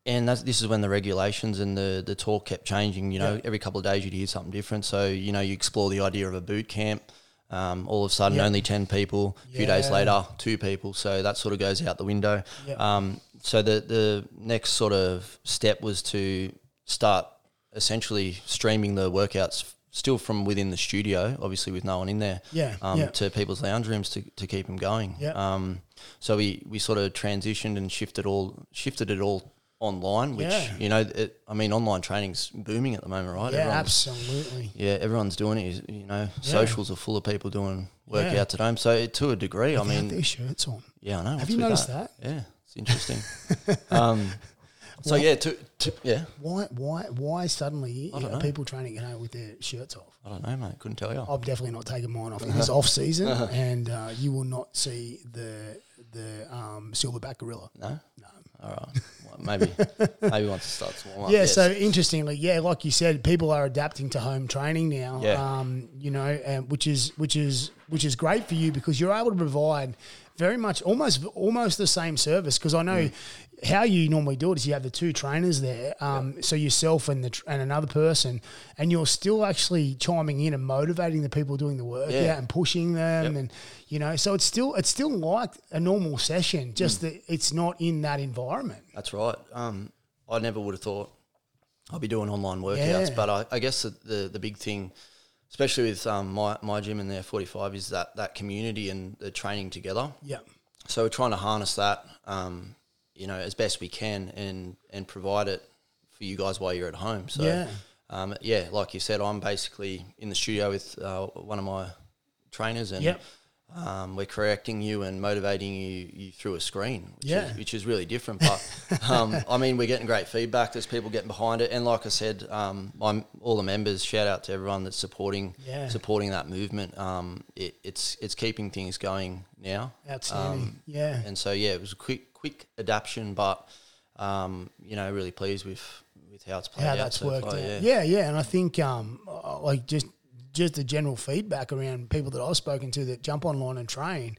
[SPEAKER 2] and that's, this is when the regulations and the, the talk kept changing. You know,
[SPEAKER 1] Yeah.
[SPEAKER 2] every couple of days you'd hear something different. So you know, you explore the idea of a boot camp. Um, all of a sudden,
[SPEAKER 1] Yeah.
[SPEAKER 2] only ten people. A few days later, two people. So that sort of goes out the window.
[SPEAKER 1] Yeah.
[SPEAKER 2] Um, so the the next sort of step was to start essentially streaming the workouts still from within the studio, obviously with no one in there.
[SPEAKER 1] Yeah,
[SPEAKER 2] Um,
[SPEAKER 1] yeah.
[SPEAKER 2] To people's lounge rooms to, to keep them going.
[SPEAKER 1] Yeah.
[SPEAKER 2] Um, so we, we sort of transitioned and shifted all shifted it all online, which
[SPEAKER 1] Yeah.
[SPEAKER 2] you know, it, I mean, online training's booming at the moment, right?
[SPEAKER 1] yeah,
[SPEAKER 2] Everyone's-
[SPEAKER 1] absolutely.
[SPEAKER 2] Yeah, everyone's doing it. You know, socials are full of people doing workouts
[SPEAKER 1] Yeah.
[SPEAKER 2] at home. So to a degree, I
[SPEAKER 1] have
[SPEAKER 2] mean,
[SPEAKER 1] their shirts on.
[SPEAKER 2] yeah, I know.
[SPEAKER 1] Have you noticed that?
[SPEAKER 2] Yeah, it's interesting. (laughs) um, so yeah, to, to, yeah,
[SPEAKER 1] Why? Why? Why suddenly are
[SPEAKER 2] know.
[SPEAKER 1] people training at home with their shirts off?
[SPEAKER 2] I don't know, mate. Couldn't tell you.
[SPEAKER 1] I've definitely not taken mine off. It is (laughs) off season, and uh, you will not see the the um, silverback gorilla.
[SPEAKER 2] No,
[SPEAKER 1] No.
[SPEAKER 2] All right. Well, maybe, (laughs) maybe once it starts to warm up.
[SPEAKER 1] Yeah,
[SPEAKER 2] yes.
[SPEAKER 1] so interestingly, yeah, like you said, people are adapting to home training now.
[SPEAKER 2] Yeah.
[SPEAKER 1] Um, you know, and which is which is which is great for you because you're able to provide very much almost almost the same service. Because I know
[SPEAKER 2] Mm.
[SPEAKER 1] How you normally do it is you have the two trainers there, um, so yourself and the tr- and another person, and you're still actually chiming in and motivating the people doing the workout
[SPEAKER 2] Yeah.
[SPEAKER 1] and pushing them,
[SPEAKER 2] Yep.
[SPEAKER 1] and you know, so it's still it's still like a normal session, just
[SPEAKER 2] Mm.
[SPEAKER 1] that it's not in that environment.
[SPEAKER 2] That's right. Um, I never would have thought I'd be doing online workouts,
[SPEAKER 1] Yeah.
[SPEAKER 2] but I, I guess the, the the big thing, especially with um, my my gym in there, forty five, is that that community and the training together.
[SPEAKER 1] Yeah.
[SPEAKER 2] So we're trying to harness that, um, you know, as best we can, and and provide it for you guys while you're at home. So
[SPEAKER 1] Yeah.
[SPEAKER 2] um, yeah, like you said, I'm basically in the studio with uh, one of my trainers, and
[SPEAKER 1] Yep.
[SPEAKER 2] um, we're correcting you and motivating you, you through a screen, which,
[SPEAKER 1] Yeah.
[SPEAKER 2] is, which is really different. But (laughs) um, I mean, we're getting great feedback. There's people getting behind it, and like I said, um, I'm all the members. Shout out to everyone that's supporting
[SPEAKER 1] Yeah.
[SPEAKER 2] supporting that movement. Um, it, it's it's keeping things going now.
[SPEAKER 1] Outstanding.
[SPEAKER 2] Um,
[SPEAKER 1] yeah.
[SPEAKER 2] and so yeah, it was a quick quick adaptation, but um, you know, really pleased with with how it's played
[SPEAKER 1] how
[SPEAKER 2] out
[SPEAKER 1] that's
[SPEAKER 2] so
[SPEAKER 1] worked
[SPEAKER 2] far,
[SPEAKER 1] out.
[SPEAKER 2] Yeah.
[SPEAKER 1] Yeah. yeah, and I think um, like just just the general feedback around people that I've spoken to that jump online and train,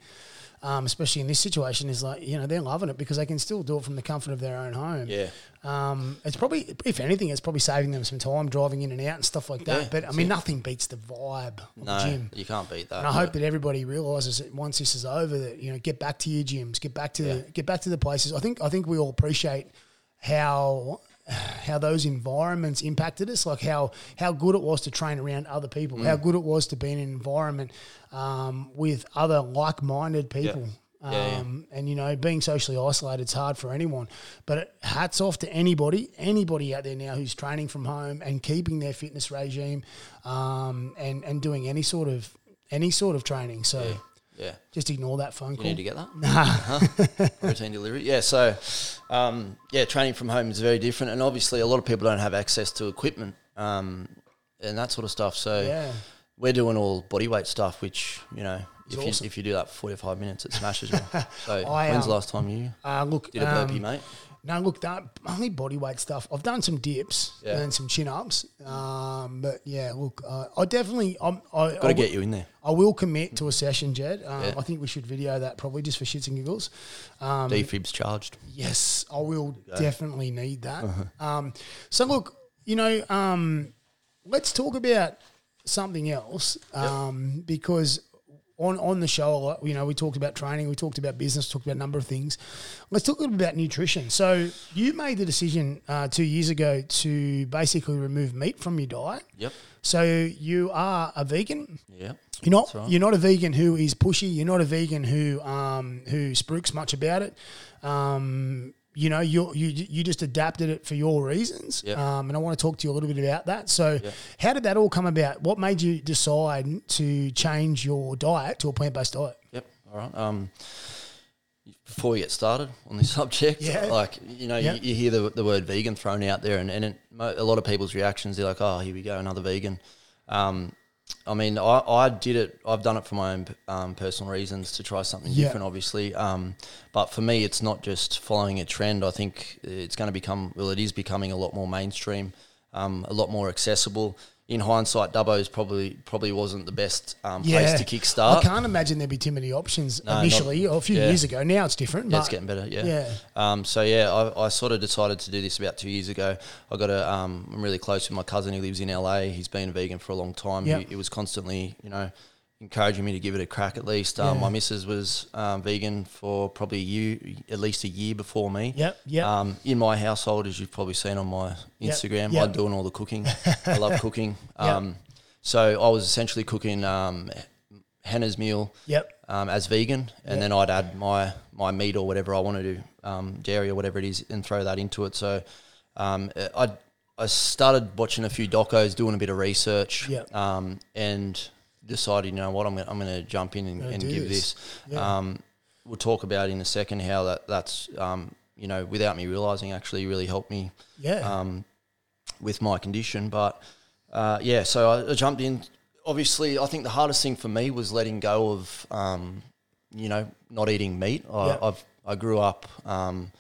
[SPEAKER 1] um, especially in this situation, is like you know they're loving it because they can still do it from the comfort of their own home.
[SPEAKER 2] Yeah.
[SPEAKER 1] Um, it's probably, if anything, it's probably saving them some time driving in and out and stuff like that.
[SPEAKER 2] Yeah,
[SPEAKER 1] but I mean,
[SPEAKER 2] it.
[SPEAKER 1] nothing beats the vibe of
[SPEAKER 2] No,
[SPEAKER 1] the gym.
[SPEAKER 2] you can't beat that.
[SPEAKER 1] And I hope that everybody realizes that once this is over, that you know, get back to your gyms, get back to
[SPEAKER 2] Yeah.
[SPEAKER 1] the, get back to the places. I think I think we all appreciate how how those environments impacted us, like how how good it was to train around other people,
[SPEAKER 2] Mm.
[SPEAKER 1] how good it was to be in an environment um, with other like minded people.
[SPEAKER 2] Yeah, yeah.
[SPEAKER 1] Um, and you know, being socially isolated is hard for anyone. But hats off to anybody, anybody out there now who's training from home and keeping their fitness regime, um, and and doing any sort of any sort of training. So
[SPEAKER 2] Yeah.
[SPEAKER 1] Just ignore that phone
[SPEAKER 2] You
[SPEAKER 1] call.
[SPEAKER 2] need to get that? Nah. (laughs) Routine delivery. Yeah. So, um, yeah, training from home is very different. And obviously, a lot of people don't have access to equipment um, and that sort of stuff. So,
[SPEAKER 1] yeah,
[SPEAKER 2] we're doing all body weight stuff, which, you know,
[SPEAKER 1] It's
[SPEAKER 2] if you, if you do that for 45 minutes, it smashes you. (laughs) So,
[SPEAKER 1] I,
[SPEAKER 2] when's
[SPEAKER 1] um,
[SPEAKER 2] the last time you
[SPEAKER 1] uh, look,
[SPEAKER 2] did a burpee,
[SPEAKER 1] um,
[SPEAKER 2] mate?
[SPEAKER 1] No, look, that only body weight stuff. I've done some dips
[SPEAKER 2] Yeah.
[SPEAKER 1] and some chin ups, um, but yeah, look, uh, I definitely, I'm, I,
[SPEAKER 2] Got to get you in there.
[SPEAKER 1] I will commit to a session, Jed. Um,
[SPEAKER 2] Yeah.
[SPEAKER 1] I think we should video that probably just for shits and giggles. Um,
[SPEAKER 2] Defibs charged.
[SPEAKER 1] Yes, I will definitely need that.
[SPEAKER 2] Uh-huh.
[SPEAKER 1] Um, so look, you know, um, let's talk about something else um, because on on the show a lot. You know, we talked about training, we talked about business, talked about a number of things. Let's talk a little bit about nutrition. So you made the decision uh, two years ago to basically remove meat from your diet.
[SPEAKER 2] Yep.
[SPEAKER 1] So you are a vegan.
[SPEAKER 2] Yep.
[SPEAKER 1] You're not.
[SPEAKER 2] right.
[SPEAKER 1] You're not a vegan who is pushy. You're not a vegan who um, who spruiks much about it. Um, you know, you you you just adapted it for your reasons.
[SPEAKER 2] Yep.
[SPEAKER 1] Um, and I want to talk to you a little bit about that. So,
[SPEAKER 2] Yep.
[SPEAKER 1] how did that all come about? What made you decide to change your diet to a plant based diet?
[SPEAKER 2] Yep. All right. Um, before we get started on this (laughs) subject,
[SPEAKER 1] Yeah.
[SPEAKER 2] like you know,
[SPEAKER 1] Yeah.
[SPEAKER 2] you, you hear the, the word vegan thrown out there, and, and it, a lot of people's reactions they're like, "Oh, here we go, another vegan." Um, I mean, I, I did it. I've done it for my own um, personal reasons to try something
[SPEAKER 1] Yeah.
[SPEAKER 2] different, obviously. Um, but for me, it's not just following a trend. I think it's going to become well, it is becoming a lot more mainstream, um, a lot more accessible. In hindsight, Dubbo's probably probably wasn't the best um, place to kickstart.
[SPEAKER 1] I can't imagine there'd be too many options
[SPEAKER 2] No, not-
[SPEAKER 1] initially, or a few
[SPEAKER 2] yeah.
[SPEAKER 1] years ago. Now it's different.
[SPEAKER 2] Yeah,
[SPEAKER 1] but
[SPEAKER 2] it's getting better. Yeah.
[SPEAKER 1] Yeah.
[SPEAKER 2] Um, so yeah, I, I sort of decided to do this about two years ago. I got a, um, I'm really close with my cousin. He lives in LA. He's been a vegan for a long time.
[SPEAKER 1] Yep.
[SPEAKER 2] He, he was constantly, you know, encouraging me to give it a crack at least. Um,
[SPEAKER 1] Yeah.
[SPEAKER 2] My missus was um, vegan for probably a year, at least a year before me.
[SPEAKER 1] Yep, yep.
[SPEAKER 2] Um, in my household, as you've probably seen on my Instagram,
[SPEAKER 1] yep.
[SPEAKER 2] I'm doing all the cooking. I love (laughs) cooking.
[SPEAKER 1] Yep.
[SPEAKER 2] Um, so I was essentially cooking um, Hannah's meal
[SPEAKER 1] Yep.
[SPEAKER 2] um, as vegan, and then I'd add my my meat or whatever I want to do, um, dairy or whatever it is, and throw that into it. So um, I I started watching a few docos, doing a bit of research,
[SPEAKER 1] Yeah.
[SPEAKER 2] um, and decided, you know what, I'm gonna, I'm going to jump in and, and give
[SPEAKER 1] this. Yeah.
[SPEAKER 2] Um, we'll talk about in a second how that that's um, you know without me realizing actually really helped me
[SPEAKER 1] Yeah.
[SPEAKER 2] um, with my condition. But uh, yeah, so I, I jumped in. Obviously, I think the hardest thing for me was letting go of, um, you know, not eating meat. I,
[SPEAKER 1] Yeah.
[SPEAKER 2] I've I grew up, um,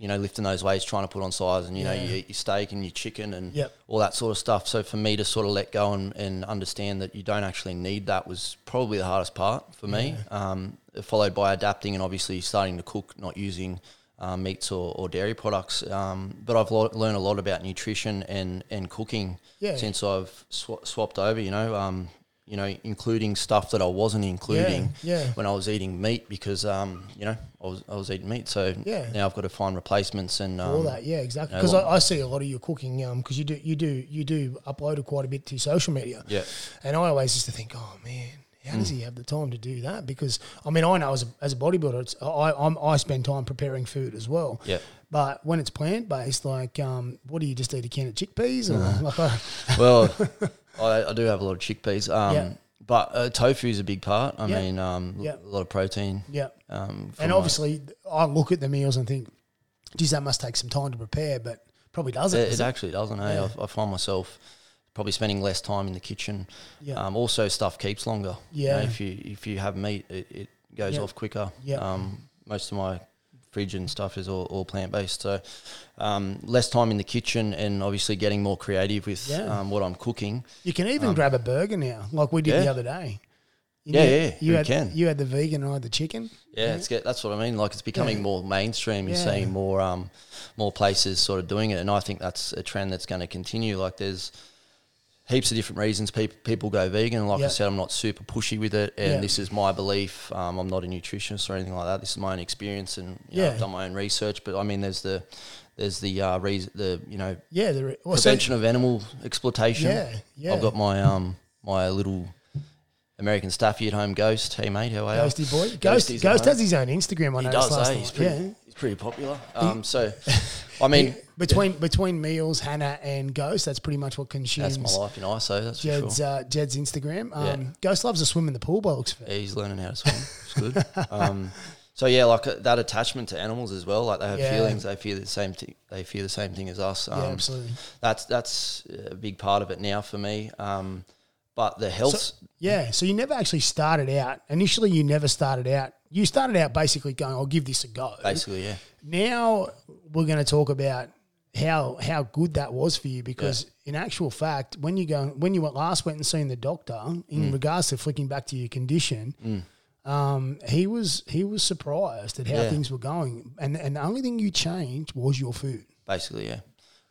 [SPEAKER 2] you know, lifting those weights, trying to put on size, and you know, you eat your steak and your chicken and
[SPEAKER 1] Yep.
[SPEAKER 2] all that sort of stuff. So for me to sort of let go and, and understand that you don't actually need that was probably the hardest part for me. Um, followed by adapting and obviously starting to cook, not using um, meats or, or dairy products. Um, but I've lo- learned a lot about nutrition and, and cooking
[SPEAKER 1] Yeah.
[SPEAKER 2] since I've sw- swapped over. You know, um, you know, including stuff that I wasn't including
[SPEAKER 1] yeah.
[SPEAKER 2] when I was eating meat because um, you know I was I was eating meat. So
[SPEAKER 1] Yeah.
[SPEAKER 2] now I've got to find replacements and um,
[SPEAKER 1] all that, yeah, exactly.
[SPEAKER 2] know,
[SPEAKER 1] Because
[SPEAKER 2] what-
[SPEAKER 1] I, I see a lot of your cooking, because you do, you do, you do upload quite a bit to social media.
[SPEAKER 2] Yeah.
[SPEAKER 1] And I always used to think, oh man, how does he have the time to do that? Because I mean, I know as a, as a bodybuilder, it's, I I'm, I spend time preparing food as well.
[SPEAKER 2] Yeah.
[SPEAKER 1] But when it's plant based, like, um, what do you just eat a can of chickpeas? Or
[SPEAKER 2] Uh-huh. (laughs)
[SPEAKER 1] like,
[SPEAKER 2] well, (laughs) I, I do have a lot of chickpeas. Um,
[SPEAKER 1] Yeah.
[SPEAKER 2] But uh, tofu is a big part. I
[SPEAKER 1] Yeah.
[SPEAKER 2] mean, um,
[SPEAKER 1] Yeah.
[SPEAKER 2] a lot of protein.
[SPEAKER 1] yeah.
[SPEAKER 2] Um,
[SPEAKER 1] And
[SPEAKER 2] my-
[SPEAKER 1] obviously, I look at the meals and think, geez, that must take some time to prepare, but probably doesn't.
[SPEAKER 2] it,
[SPEAKER 1] does
[SPEAKER 2] it
[SPEAKER 1] it?
[SPEAKER 2] actually doesn't. Hey,
[SPEAKER 1] Yeah.
[SPEAKER 2] I, I find myself probably spending less time in the kitchen.
[SPEAKER 1] Yeah.
[SPEAKER 2] Um, also, stuff keeps longer. You know,
[SPEAKER 1] Yeah.
[SPEAKER 2] if you if you have meat, it, it goes
[SPEAKER 1] Yeah.
[SPEAKER 2] off quicker.
[SPEAKER 1] Yeah.
[SPEAKER 2] Um, most of my fridge and stuff is all, all plant based. So um, less time in the kitchen and obviously getting more creative with
[SPEAKER 1] Yeah.
[SPEAKER 2] um, what I'm cooking.
[SPEAKER 1] You can even grab a burger now, like we did the
[SPEAKER 2] Um,
[SPEAKER 1] other day. You
[SPEAKER 2] Yeah, yeah,
[SPEAKER 1] You had,
[SPEAKER 2] can.
[SPEAKER 1] You had the vegan and I had the chicken.
[SPEAKER 2] Yeah, it's get, that's what I mean. Like it's becoming
[SPEAKER 1] Yeah.
[SPEAKER 2] more mainstream. You're
[SPEAKER 1] Yeah.
[SPEAKER 2] seeing more um, more places sort of doing it, and I think that's a trend that's going to continue. Like there's heaps of different reasons people people go vegan. Like
[SPEAKER 1] Yeah.
[SPEAKER 2] I said, I'm not super pushy with it, and
[SPEAKER 1] Yeah.
[SPEAKER 2] this is my belief. Um, I'm not a nutritionist or anything like that. This is my own experience, and you know, I've done my own research. But I mean, there's the there's the uh, reason the you know
[SPEAKER 1] Yeah, the so-
[SPEAKER 2] prevention of animal exploitation.
[SPEAKER 1] Yeah, yeah.
[SPEAKER 2] I've got my um my little American staffy at home, Ghost. Hey mate, how are you?
[SPEAKER 1] Ghosty boy. Ghost, Ghost has his own Instagram. I
[SPEAKER 2] He does, eh? He's pretty,
[SPEAKER 1] yeah.
[SPEAKER 2] he's pretty popular. Um, so, (laughs) I mean,
[SPEAKER 1] between between meals, Hannah and Ghost, that's pretty much what consumes
[SPEAKER 2] that's my life in ISO, that's for sure.
[SPEAKER 1] uh, Jed's Instagram. Um,
[SPEAKER 2] Yeah.
[SPEAKER 1] Ghost loves to swim in the pool by the looks of it.
[SPEAKER 2] He's learning how to swim. It's good. Um, so yeah, like uh, that attachment to animals as well. Like they have
[SPEAKER 1] Yeah.
[SPEAKER 2] feelings. They feel the same thing. They feel the same thing as us. Um,
[SPEAKER 1] yeah, absolutely.
[SPEAKER 2] That's that's a big part of it now for me. Um, but the health.
[SPEAKER 1] Yeah, so you never actually started out. Initially, you never started out. You started out basically going, "I'll give this a go."
[SPEAKER 2] basically, yeah.
[SPEAKER 1] Now we're going to talk about how how good that was for you because in actual fact, when you go when you went last went and seen the doctor in
[SPEAKER 2] Mm.
[SPEAKER 1] regards to flicking back to your condition, um, he was he was surprised at how
[SPEAKER 2] Yeah.
[SPEAKER 1] things were going, and and the only thing you changed was your food.
[SPEAKER 2] basically, yeah.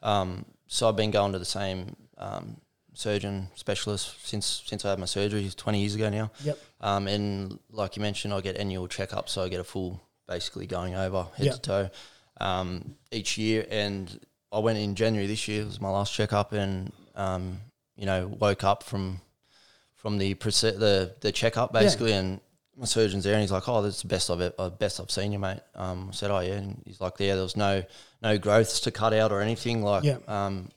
[SPEAKER 2] Um, so I've been going to the same um, surgeon specialist since since I had my surgery 20 years ago now.
[SPEAKER 1] Yep.
[SPEAKER 2] Um, and like you mentioned, I get annual checkups, so I get a full basically going over head
[SPEAKER 1] Yep.
[SPEAKER 2] to toe um, each year. And I went in January this year. It was my last checkup, and um, you know woke up from from the the the checkup basically, and my surgeon's there, and he's like, "Oh, that's the best I've e- uh, best I've seen you, mate." Um, I said, "Oh yeah," and he's like, "Yeah, there was no no growths to cut out or anything. Like,
[SPEAKER 1] Yeah.
[SPEAKER 2] um,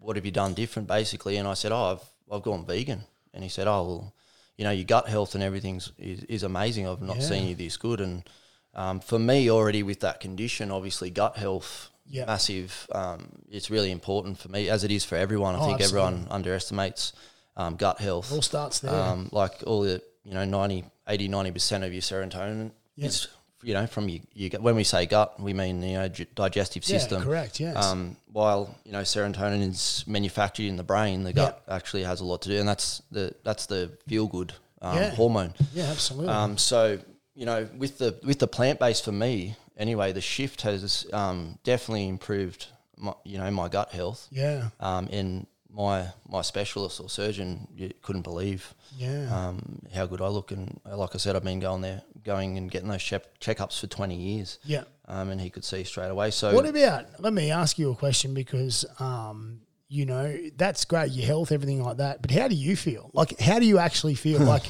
[SPEAKER 2] what have you done different, basically?" And I said, "Oh, I've I've gone vegan," and he said, "Oh, well, you know, your gut health and everything's is, is amazing. I've not
[SPEAKER 1] Yeah.
[SPEAKER 2] seen you this good." And um, for me, already with that condition, obviously gut health.
[SPEAKER 1] Yeah.
[SPEAKER 2] Massive. Um, it's really important for me, as it is for everyone. I
[SPEAKER 1] Oh,
[SPEAKER 2] think
[SPEAKER 1] absolutely.
[SPEAKER 2] everyone underestimates um, gut health.
[SPEAKER 1] It all starts there.
[SPEAKER 2] Um, like all the, you know, 90, 80, 90% of your serotonin
[SPEAKER 1] Yeah.
[SPEAKER 2] is, you know, from your, your gut. When we say gut, we mean, you know, gi- digestive
[SPEAKER 1] yeah,
[SPEAKER 2] system.
[SPEAKER 1] correct. Yes.
[SPEAKER 2] Um, while, you know, serotonin is manufactured in the brain, the gut actually has a lot to do. And that's the, that's the feel good um,
[SPEAKER 1] Yeah.
[SPEAKER 2] hormone.
[SPEAKER 1] yeah, absolutely.
[SPEAKER 2] Um, so you know, with the with the plant based for me, anyway, the shift has um, definitely improved. My, you know, my gut health.
[SPEAKER 1] yeah.
[SPEAKER 2] Um, and my my specialist or surgeon couldn't believe
[SPEAKER 1] Yeah.
[SPEAKER 2] um, how good I look. And uh, like I said, I've been going there, going and getting those check, checkups for twenty years.
[SPEAKER 1] yeah.
[SPEAKER 2] Um, and he could see straight away. So
[SPEAKER 1] What about? Let me ask you a question because, um, you know, that's great, your health, everything like that. But how do you feel? Like, how do you actually feel? (laughs) like,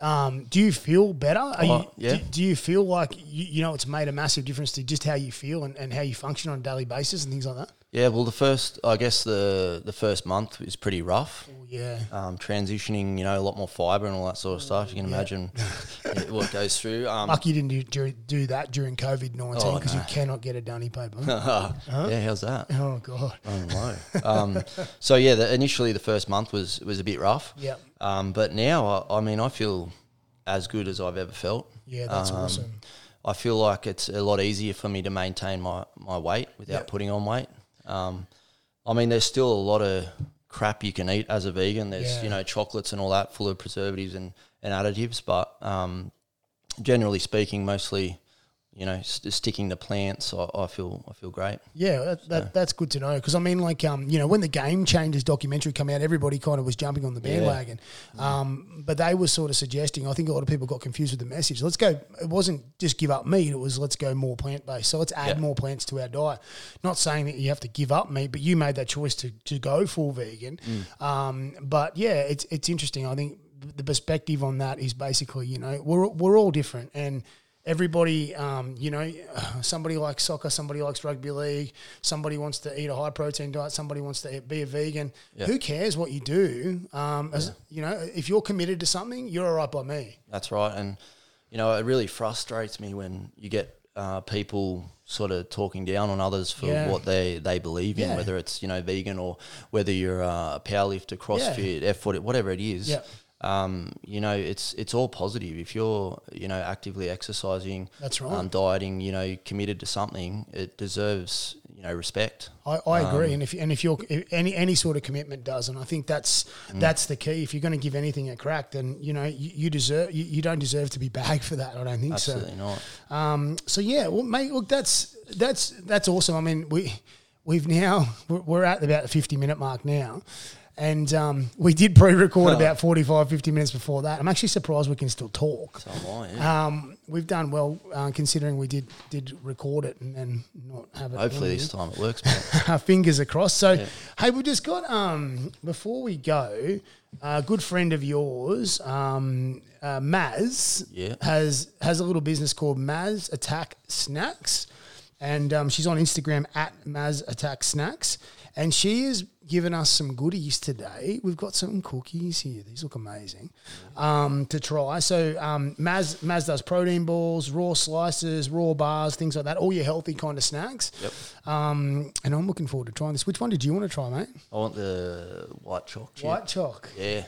[SPEAKER 1] um, do you feel better? Are
[SPEAKER 2] Oh,
[SPEAKER 1] you,
[SPEAKER 2] yeah.
[SPEAKER 1] do, do you feel like you, you know it's made a massive difference to just how you feel and, and how you function on a daily basis and things like that?
[SPEAKER 2] yeah, well, the first, I guess the the first month is pretty rough.
[SPEAKER 1] Oh, yeah.
[SPEAKER 2] um, transitioning, you know, a lot more fiber and all that sort of stuff. You can imagine (laughs) yeah, what goes through. Um,
[SPEAKER 1] Lucky you didn't do, do, that during COVID 19
[SPEAKER 2] Oh,
[SPEAKER 1] because you cannot get a dunny paper. (laughs)
[SPEAKER 2] Yeah, how's that?
[SPEAKER 1] oh, God.
[SPEAKER 2] Don't know. Um, (laughs) so yeah, the, initially the first month was was a bit rough.
[SPEAKER 1] Yeah.
[SPEAKER 2] Um, but now, I, I mean, I feel as good as I've ever felt.
[SPEAKER 1] Yeah, that's
[SPEAKER 2] Um,
[SPEAKER 1] awesome.
[SPEAKER 2] I feel like it's a lot easier for me to maintain my, my weight without
[SPEAKER 1] Yeah.
[SPEAKER 2] putting on weight. Um, I mean, there's still a lot of crap you can eat as a vegan. There's
[SPEAKER 1] Yeah.
[SPEAKER 2] you know chocolates and all that full of preservatives and, and additives, but um, generally speaking, mostly you know st- sticking to plants. I, I feel I feel great.
[SPEAKER 1] Yeah, that, that, that's good to know because I mean, like, um, you know, when the Game Changers documentary came out, everybody kind of was jumping on the bandwagon, um, but they were sort of suggesting. I think a lot of people got confused with the message. Let's go. It wasn't just give up meat; it was let's go more plant based. So let's add
[SPEAKER 2] Yeah.
[SPEAKER 1] more plants to our diet. Not saying that you have to give up meat, but you made that choice to to go full vegan. Um, but yeah, it's it's interesting. I think the perspective on that is basically, you know, we're we're all different and everybody, um, you know, (sighs) somebody likes soccer, somebody likes rugby league, somebody wants to eat a high protein diet, somebody wants to be a vegan.
[SPEAKER 2] Yeah.
[SPEAKER 1] Who cares what you do? Um, as, You know, if you're committed to something, you're all right by me.
[SPEAKER 2] That's right. And, you know, it really frustrates me when you get uh, people sort of talking down on others for
[SPEAKER 1] Yeah.
[SPEAKER 2] what they, they believe in,
[SPEAKER 1] Yeah.
[SPEAKER 2] whether it's, you know, vegan or whether you're a powerlifter, CrossFit, F40, whatever it is. Um, you know, it's it's all positive. If you're, you know, actively exercising,
[SPEAKER 1] That's right.
[SPEAKER 2] um, dieting, you know, committed to something, it deserves, you know, respect.
[SPEAKER 1] I, I agree,
[SPEAKER 2] Um,
[SPEAKER 1] and if and if you're if any any sort of commitment does, and I think that's
[SPEAKER 2] Mm.
[SPEAKER 1] that's the key. If you're going to give anything a crack, then you know you, you deserve you, you don't deserve to be (laughs) bagged for that. I don't think so.
[SPEAKER 2] Absolutely not.
[SPEAKER 1] Um, so yeah, well, mate, look, that's that's that's awesome. I mean, we we've now we're we're at about the fifty minute mark now, and um, we did pre-record about 45, 50 minutes before that. I'm actually surprised we can still talk.
[SPEAKER 2] So am I. Yeah.
[SPEAKER 1] Um, we've done well uh, considering we did did record it and, and not have it.
[SPEAKER 2] Hopefully this time it works, (laughs)
[SPEAKER 1] our fingers are crossed. So, hey, we've just got um before we go, a good friend of yours, um, uh, Maz,
[SPEAKER 2] Yeah.
[SPEAKER 1] has has a little business called Maz Attack Snacks, and um, she's on Instagram at Maz Attack Snacks, and she has given us some goodies today. We've got some cookies here. These look amazing um, to try. So um, Maz Maz does protein balls, raw slices, raw bars, things like that. All your healthy kind of snacks.
[SPEAKER 2] Yep.
[SPEAKER 1] Um, and I'm looking forward to trying this. Which one did you want to try, mate?
[SPEAKER 2] I want the white choc chip.
[SPEAKER 1] White choc.
[SPEAKER 2] Yeah.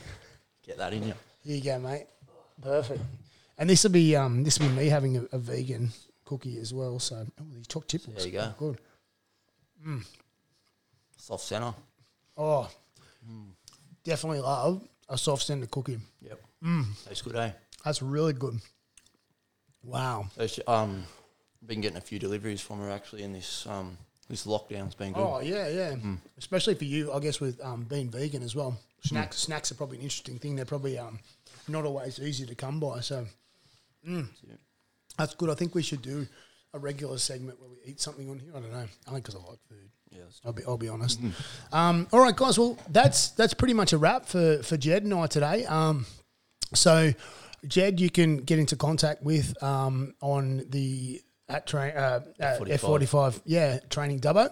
[SPEAKER 2] Get that in you.
[SPEAKER 1] Here you go, mate. Perfect. And this will be um, this will be me having a, a vegan cookie as well. So oh, these choc chip
[SPEAKER 2] There you go.
[SPEAKER 1] good.
[SPEAKER 2] Soft centre.
[SPEAKER 1] Oh, definitely love a soft centre cookie.
[SPEAKER 2] Yep.
[SPEAKER 1] Mm.
[SPEAKER 2] Tastes good, eh?
[SPEAKER 1] That's really good. Wow.
[SPEAKER 2] So she, um, been getting a few deliveries from her actually in this um This lockdown's been good.
[SPEAKER 1] Oh yeah, yeah. Especially for you, I guess, with um, being vegan as well. Snacks, snacks are probably an interesting thing. They're probably um, not always easy to come by. So mm, that's good. I think we should do a regular segment where we eat something on here. I don't know. I think because I like food.
[SPEAKER 2] Yeah,
[SPEAKER 1] I'll be I'll be honest. um, all right, guys. Well, that's that's pretty much a wrap for for Jed and I today. Um, so, Jed, you can get into contact with um, on the at train uh, F forty five. Yeah, training Dubbo.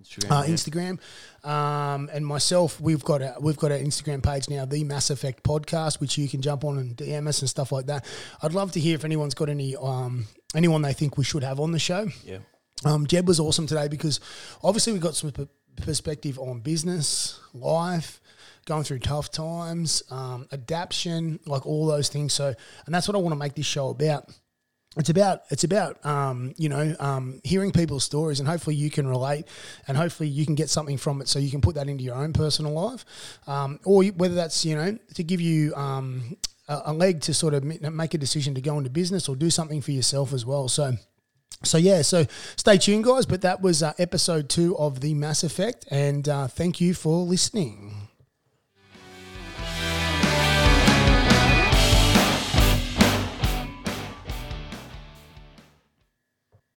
[SPEAKER 2] Instagram,
[SPEAKER 1] Uh,
[SPEAKER 2] yeah.
[SPEAKER 1] Instagram, um, and myself, we've got a we've got our Instagram page now, the Mass Effect Podcast, which you can jump on and DM us and stuff like that. I'd love to hear if anyone's got any um, anyone they think we should have on the show.
[SPEAKER 2] Yeah.
[SPEAKER 1] Um, Jed was awesome today because obviously we got some p- perspective on business, life, going through tough times, um, adaptation, like all those things. So, and that's what I want to make this show about. It's about it's about um, you know um, hearing people's stories and hopefully you can relate and hopefully you can get something from it so you can put that into your own personal life um, or you- whether that's you know to give you um, a, leg to sort of make a decision to go into business or do something for yourself as well. So so yeah, so stay tuned, guys. But that was uh, episode two of the Mass Effect, and uh, thank you for listening.